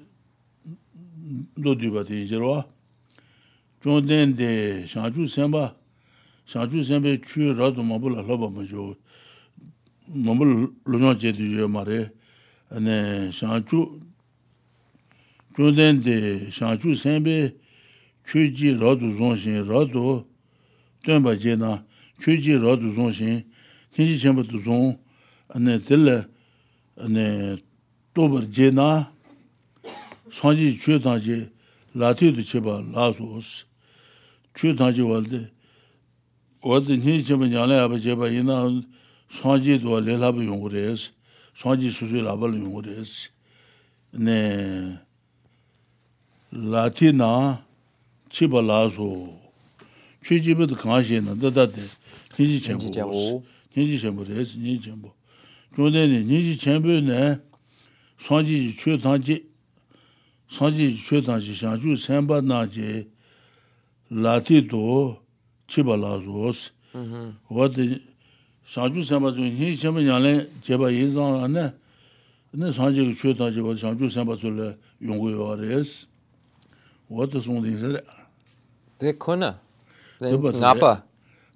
Speaker 2: do duyba te jirwa. chōngdēn dē shāngchū sēmbā, shāngchū sēmbē chū rādō māmbū lā lōpa mā chō, māmbū lōchāng chē tū yō mā rē, shāngchū, chōngdēn dē shāngchū sēmbē chū jī rādō zōng shēng, rādō tōng bā jē na, chū jī rādō zōng shēng, tīng jī chēmbā tū zōng, tēlē tō bā jē na, sāng jī chū tāng jē, lā tē tū chē bā lā sōs, chū tāngchī wāldi, wādi nī chīpa ñāla yāpa chīpa yīnā sāngchī tuwa lē lāpa yungu rēs, sāngchī sūsui lāpa yungu rēs. Nē, lāti nā chīpa lāsū, chū chīpa tā kāngshī nā tā tā tē, nī chī chēmbu nī chī chēmbu rēs, nī chī chēmbu. Chūdē nī, nī chī chēmbu nē, sāngchī chū tāngchī, sāngchī chū tāngchī shāngchū sēmbā nā chī, lati do chiba lazos mm-hmm. wadi shangchu senpa zu hin shenpa nyane jeba yin zang ane ane sanje ki chwe tang jeba shangchu senpa zu le yungu yuwa res wadi song ding
Speaker 1: sere. De kona
Speaker 2: ngapa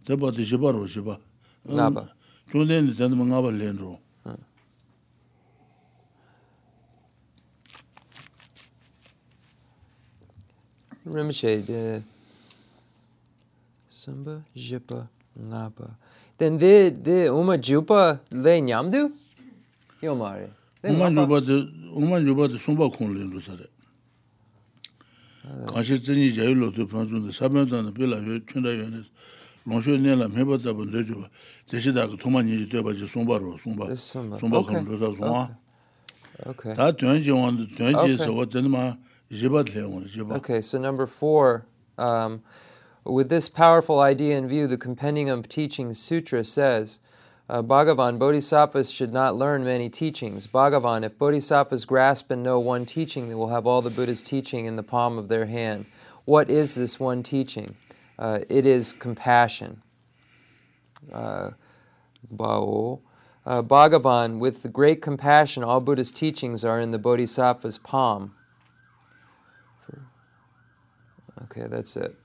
Speaker 2: deba di shiba ro shiba.
Speaker 1: Ngapa
Speaker 2: chunden di tanda ma ngapa len ro.
Speaker 1: Mm. Rimshay, samba jipa ngapa then de de uma jupa le nyamdu yo mare
Speaker 2: uma jupa de uma jupa de sumba khonlin ru sare kashi tsini jayu lo tu phanzu de saben dan pe la yo chunda yo ne longsho ne la meba da bon de jupa de shi da ko toma ni de ba ji sumba ro sumba sumba khon ru sa sumba
Speaker 1: okay
Speaker 2: ta tuen ji wan de tuen ji so wa de ma jiba de wan jiba
Speaker 1: okay so number 4 um with this powerful idea in view, the Compendium of Teachings Sutra says, uh, Bhagavan, bodhisattvas should not learn many teachings. Bhagavan, if bodhisattvas grasp and know one teaching, they will have all the Buddha's teaching in the palm of their hand. What is this one teaching? Uh, it is compassion. Uh, Bao. Uh, Bhagavan, with the great compassion, all Buddha's teachings are in the bodhisattva's palm. Okay, that's it.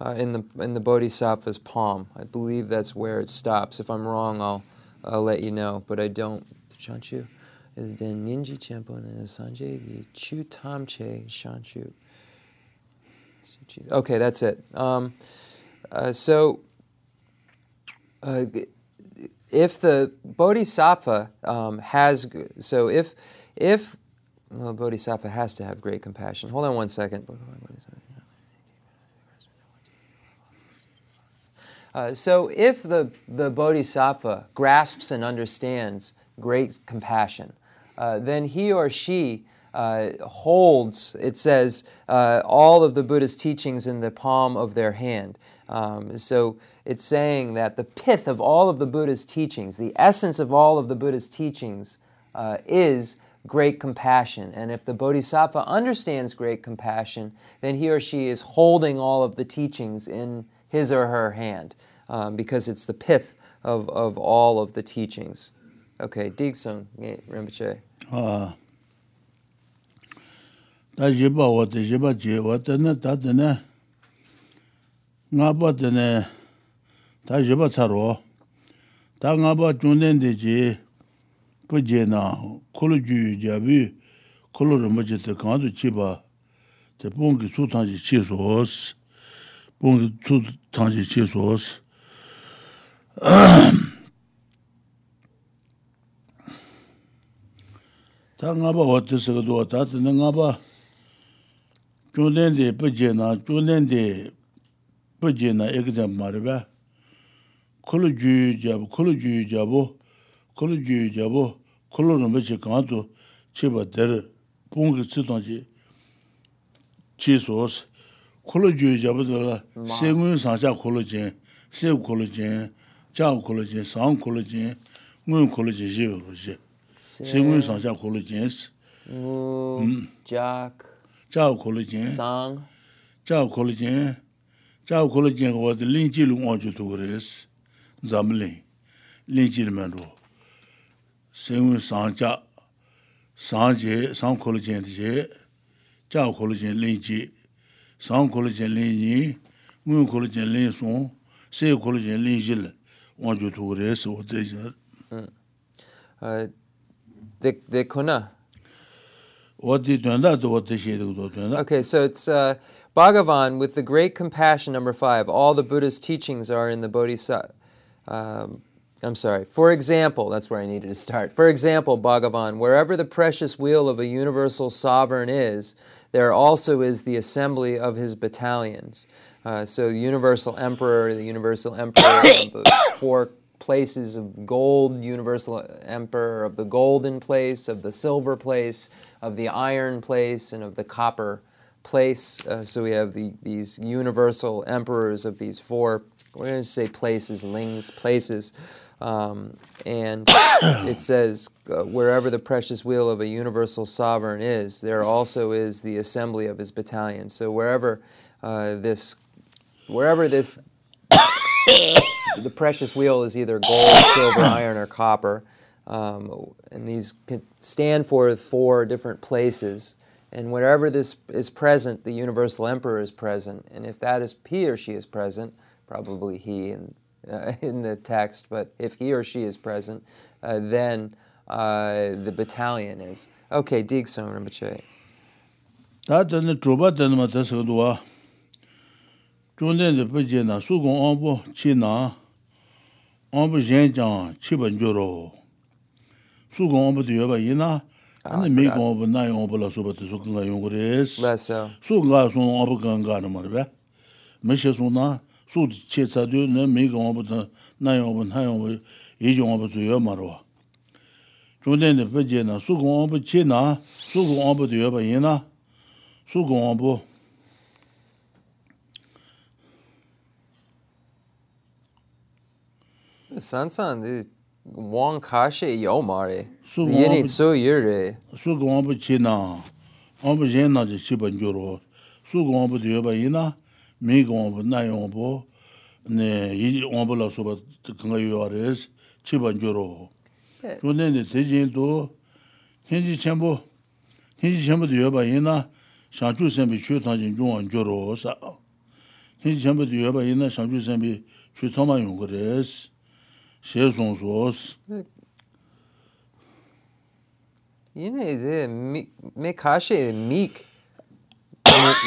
Speaker 1: Uh, in the in the bodhisattva's palm. I believe that's where it stops. If I'm wrong, I'll I'll let you know. But I don't. Chanchu, then ninji champo and sanje chu tamche shanchu. Okay, that's it. Um, uh, so, uh, if the bodhisattva um, has so if if well, bodhisattva has to have great compassion. Hold on one second. Uh, so if the, the bodhisattva grasps and understands great compassion, uh, then he or she uh, holds, it says, uh, all of the Buddha's teachings in the palm of their hand. Um, so it's saying that the pith of all of the Buddha's teachings, the essence of all of the Buddha's teachings, uh, is great compassion. And if the bodhisattva understands great compassion, then he or she is holding all of the teachings in his or her hand um, because it's the pith of, of all of the teachings. Okay, Digson Rinpoche.
Speaker 2: Ah. Ta jiba wata, jiba ji wata na ta tene, nga pa tene, ta jiba tsaro, ta nga pa chunden de ji, pa je na, kulu ju jabi, kulu rinpoche te kandu chiba, te pongi su tangi chi sos. 콜루르 뭐제데 간도 치바 데 봉기 수탄지 치소스 봉기 수탄지 치소스 tā ngā bā wā tī sā kā duwa tā tā ngā bā chū nēn dē pā jē nā, chū nēn dē pā jē nā ek dā mā rī bā khulu jū yu jā bō, khulu jū yu jā bō, khulu jū yu jā bō, khulu rō mbā chī kāng tō chī bā dē 콜로 주의 잡아서 세군 상자 콜로진 세 콜로진 자 콜로진 상 콜로진 문 콜로진 지요 그지? 세.군 상자 콜로진 음.작. 자 콜로진
Speaker 1: 상.자
Speaker 2: 콜로진
Speaker 1: 자
Speaker 2: 콜로진 거 링지를 원주도 그랬어. 잠리. 링지를만로 세군 상자 상제 상 콜로진 자 콜로진 링지 ji. Sang kolo jen lin yi. Mu kolo jen lin song. Se kolo jen lin ji le. Wa ju tu res o de jen.
Speaker 1: Uh, the, the kuna.
Speaker 2: Wa di tuan da do wa de she de do tuan da.
Speaker 1: Okay, so it's uh, Bhagavan with the great compassion, number five. All the Buddha's teachings are in the Bodhisattva. Um, I'm sorry. For example, that's where I needed to start. For example, Bhagavan, wherever the precious wheel of a universal sovereign is, there also is the assembly of his battalions. Uh, so, universal emperor, the universal emperor, the four places of gold, universal emperor of the golden place, of the silver place, of the iron place, and of the copper place. Uh, so we have the, these universal emperors of these four, we're going to say places, lings, places. Um, and it says, uh, wherever the precious wheel of a universal sovereign is, there also is the assembly of his battalion. So wherever uh, this, wherever this the precious wheel is either gold, silver, iron, or copper. Um, and these can stand for four different places. And wherever this is present, the universal emperor is present. And if that is he or she is present, probably he in, uh, in the text, but if he or she is present, uh, then uh, the battalion is. Okay, Digsong Rinpoche.
Speaker 2: Tā tēne trūpa tēne mā tā sā duwa, chūndēn tē pē jē nā, sū gōng āmbō chī nā, āmbō zhēn jāng chī bā njō rō. Sū gōng āmbō tē yō bā yī nā, ane
Speaker 1: I
Speaker 2: mi
Speaker 1: forgot.
Speaker 2: gong bu na yong bu la so ba te so kanga yong res
Speaker 1: Less so.
Speaker 2: su ga so on bu gang na ma ba me na su che tsaadiyo na mii ka wangpa tang, na ya wangpa, na ya wangpa, yi ji wangpa tsu yo marwa. Chungden de pe je na, su ka wangpa che na, su ka wangpa tu yo pa yi na, su ka wangpa.
Speaker 1: San san di wang ka
Speaker 2: she yo
Speaker 1: ma
Speaker 2: re, yi ni
Speaker 1: tsu yi re.
Speaker 2: Su ka wangpa che na, wangpa je na je chi ban jo ro, su ka wangpa tu yo pa yi na, mii gombo, naa yombo, ii gombo la soba kanga yuwa res, chiban gyoro. Jo nene tejin do, kenji chenpo, kenji chenpo di yuwa ina, shangchu senpi chu tangjin yuwa gyoro sa. Kenji chenpo di yuwa ina, shangchu senpi chu tama yungo res, she song sos.
Speaker 1: Ina ide, me kashe mik,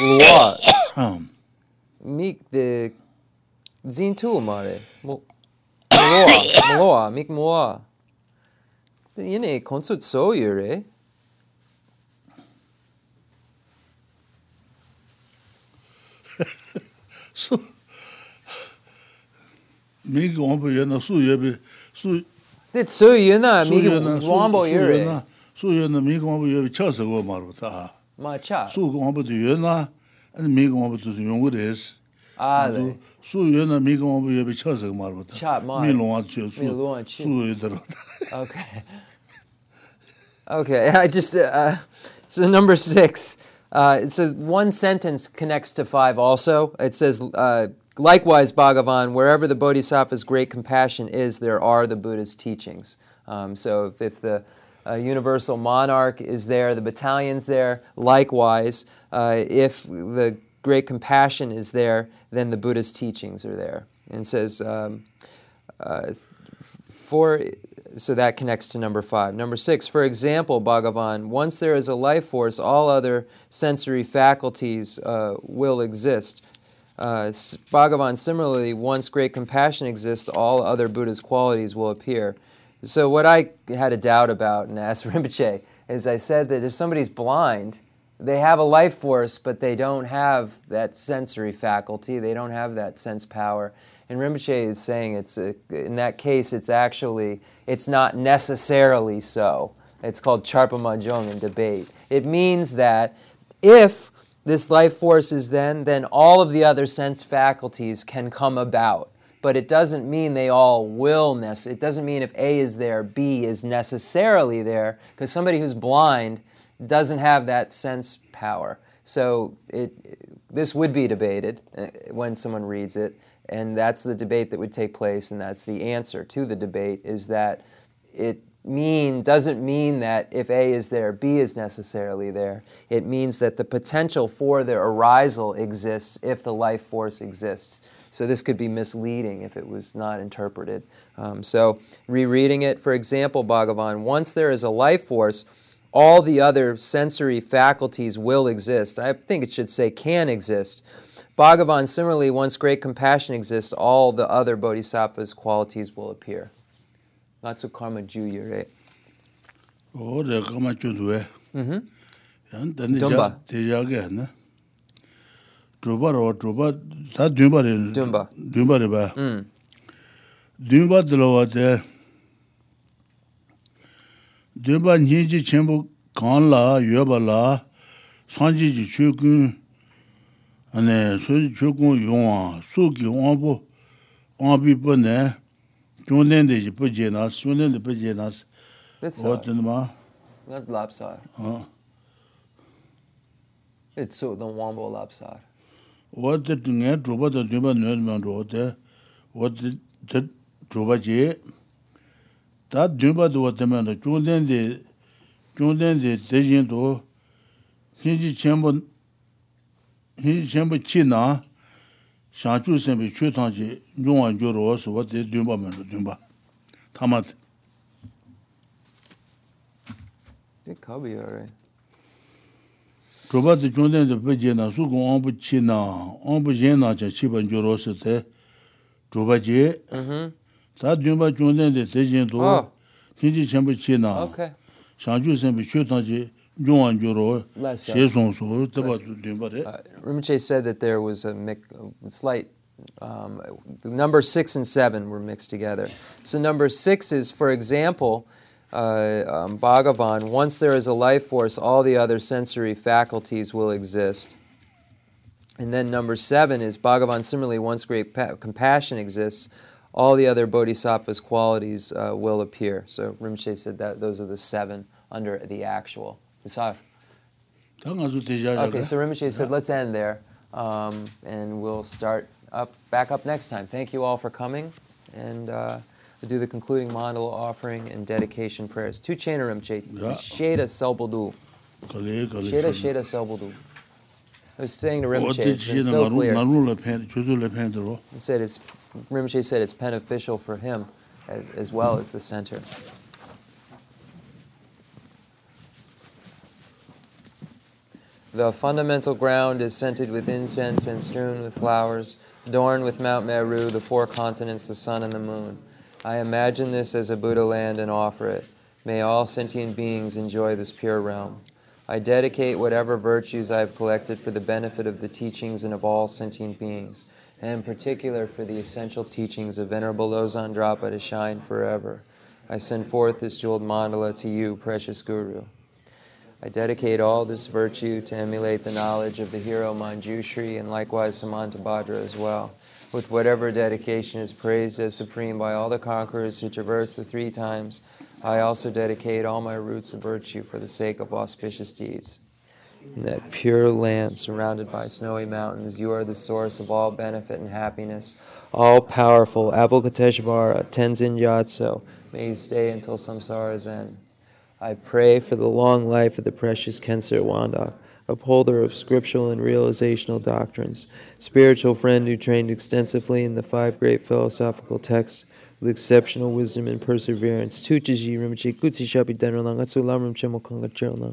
Speaker 2: luwa.
Speaker 1: mik de zin tu mare. Mo moa moa mik moa. Yene konsut so yure
Speaker 2: su mik ombo yena su yebe su det so
Speaker 1: yena
Speaker 2: mik ombo
Speaker 1: yure
Speaker 2: su yena mik ombo yebe cha se go maro ta.
Speaker 1: Ma cha.
Speaker 2: Su ombo de yena na an mi gong bu tu yong gu de s
Speaker 1: Ah,
Speaker 2: du
Speaker 1: le.
Speaker 2: su ye na mi gong bu ye bi cha se go ma ro ta
Speaker 1: Cha ma.
Speaker 2: mi long a che su
Speaker 1: Mi long a che.
Speaker 2: su ye de ro
Speaker 1: Okay. Okay, I just uh, so number six. Uh, so one sentence connects to five. Also, it says, uh, "Likewise, Bhagavan, wherever the Bodhisattva's great compassion is, there are the Buddha's teachings." Um, so, if, if the uh, universal monarch is there, the battalion's there. Likewise, uh, if the great compassion is there, then the Buddha's teachings are there. And says. Um, uh, for so that connects to number five. Number six, for example, Bhagavan, once there is a life force, all other sensory faculties uh, will exist. Uh, Bhagavan, similarly, once great compassion exists, all other Buddha's qualities will appear. So, what I had a doubt about and asked Rinpoche is I said that if somebody's blind, they have a life force, but they don't have that sensory faculty, they don't have that sense power. And Rinpoche is saying it's a, in that case, it's actually it's not necessarily so. It's called charpa mahjong in debate. It means that if this life force is then, then all of the other sense faculties can come about. But it doesn't mean they all will nec- It doesn't mean if A is there, B is necessarily there, because somebody who's blind doesn't have that sense power. So it, this would be debated uh, when someone reads it, and that's the debate that would take place, and that's the answer to the debate is that it mean doesn't mean that if A is there, B is necessarily there. It means that the potential for their arisal exists if the life force exists. So this could be misleading if it was not interpreted. Um, so rereading it, for example, Bhagavan, once there is a life force, all the other sensory faculties will exist. I think it should say can exist. Bhagavan, similarly, once great compassion exists, all the other bodhisattvas' qualities will appear. Natsu karma juyu, right?
Speaker 2: o de ka ma chu du e
Speaker 1: Mhm.
Speaker 2: yan den de
Speaker 1: Dumba.
Speaker 2: ja de ja na Druba ro druba ta dumba
Speaker 1: Dumba.
Speaker 2: dumba re
Speaker 1: Mm.
Speaker 2: dumba lo de dēba nyēngjī chēnbō kāng lā, yueba lā, sāngjī jī chūkūn, anē, sōjī chūkūn yuwa, sōkī wāmbō, wāmbī pō nē, chūndēn dē jī pō jē nās, chūndēn dē pō
Speaker 1: jē
Speaker 2: nās,
Speaker 1: wā
Speaker 2: tēn mā.
Speaker 1: Not lopside.
Speaker 2: Huh?
Speaker 1: It's so the
Speaker 2: wambo lopside. What the ngē drōba tā dēba nē mā rō tē, what the drōba jē, 다 듄바도 때문에 조된데 조된데 대진도 신지 전부 신지 전부 치나? 샤주 선비 최탄지 용원 조로서 어디 듄바면
Speaker 1: 듄바. 타맛
Speaker 2: 데 카비어레 조바도 존데도 베제나 수고 안부 치나 안부 제나 자 치반
Speaker 1: 조로서
Speaker 2: 때 조바지. 음 tā jīn jī chī
Speaker 1: nā, shāng
Speaker 2: chū chū tāng jī jū rō, sōng
Speaker 1: sō. Rinpoche said that there was a slight um, number six and seven were mixed together. So number six is, for example, uh, um, Bhagavan, once there is a life force, all the other sensory faculties will exist. And then number seven is Bhagavan, similarly, once great compassion exists, all the other bodhisattvas' qualities uh, will appear. So Rinpoche said that those are the seven under the actual. Desar.
Speaker 2: Ta nga su te ja ja
Speaker 1: Okay, so Rinpoche said, let's end there, um, and we'll start up back up next time. Thank you all for coming, and uh, we'll do the concluding mandala offering and dedication prayers. Tu chena Rinpoche. Sheda
Speaker 2: kale.
Speaker 1: Sheda. Sheda Selbuldu. I was saying to Rinpoche, it's so clear.
Speaker 2: ngaru le pen chuzu le pen dro.
Speaker 1: He said it's Rinpoche said it's beneficial for him as, as well as the center. The fundamental ground is scented with incense and strewn with flowers, adorned with Mount Meru, the four continents, the sun, and the moon. I imagine this as a Buddha land and offer it. May all sentient beings enjoy this pure realm. I dedicate whatever virtues I have collected for the benefit of the teachings and of all sentient beings, and in particular for the essential teachings of Venerable Lozan Drapa to shine forever. I send forth this jeweled mandala to you, precious Guru. I dedicate all this virtue to emulate the knowledge of the hero Manjushri and likewise Samantabhadra as well. With whatever dedication is praised as supreme by all the conquerors who traverse the three times, I also dedicate all my roots of virtue for the sake of auspicious deeds. In that pure land surrounded by snowy mountains, you are the source of all benefit and happiness. All powerful Avalokiteshvara, Tenzin Gyatso, may you stay until samsara's end. I pray for the long life of the precious Khensur Wanda, upholder of scriptural and realizational doctrines, spiritual friend who trained extensively in the five great philosophical texts with exceptional wisdom and perseverance. Tuchiji kutsi shapi.
Speaker 2: O tu chi tu chi ya.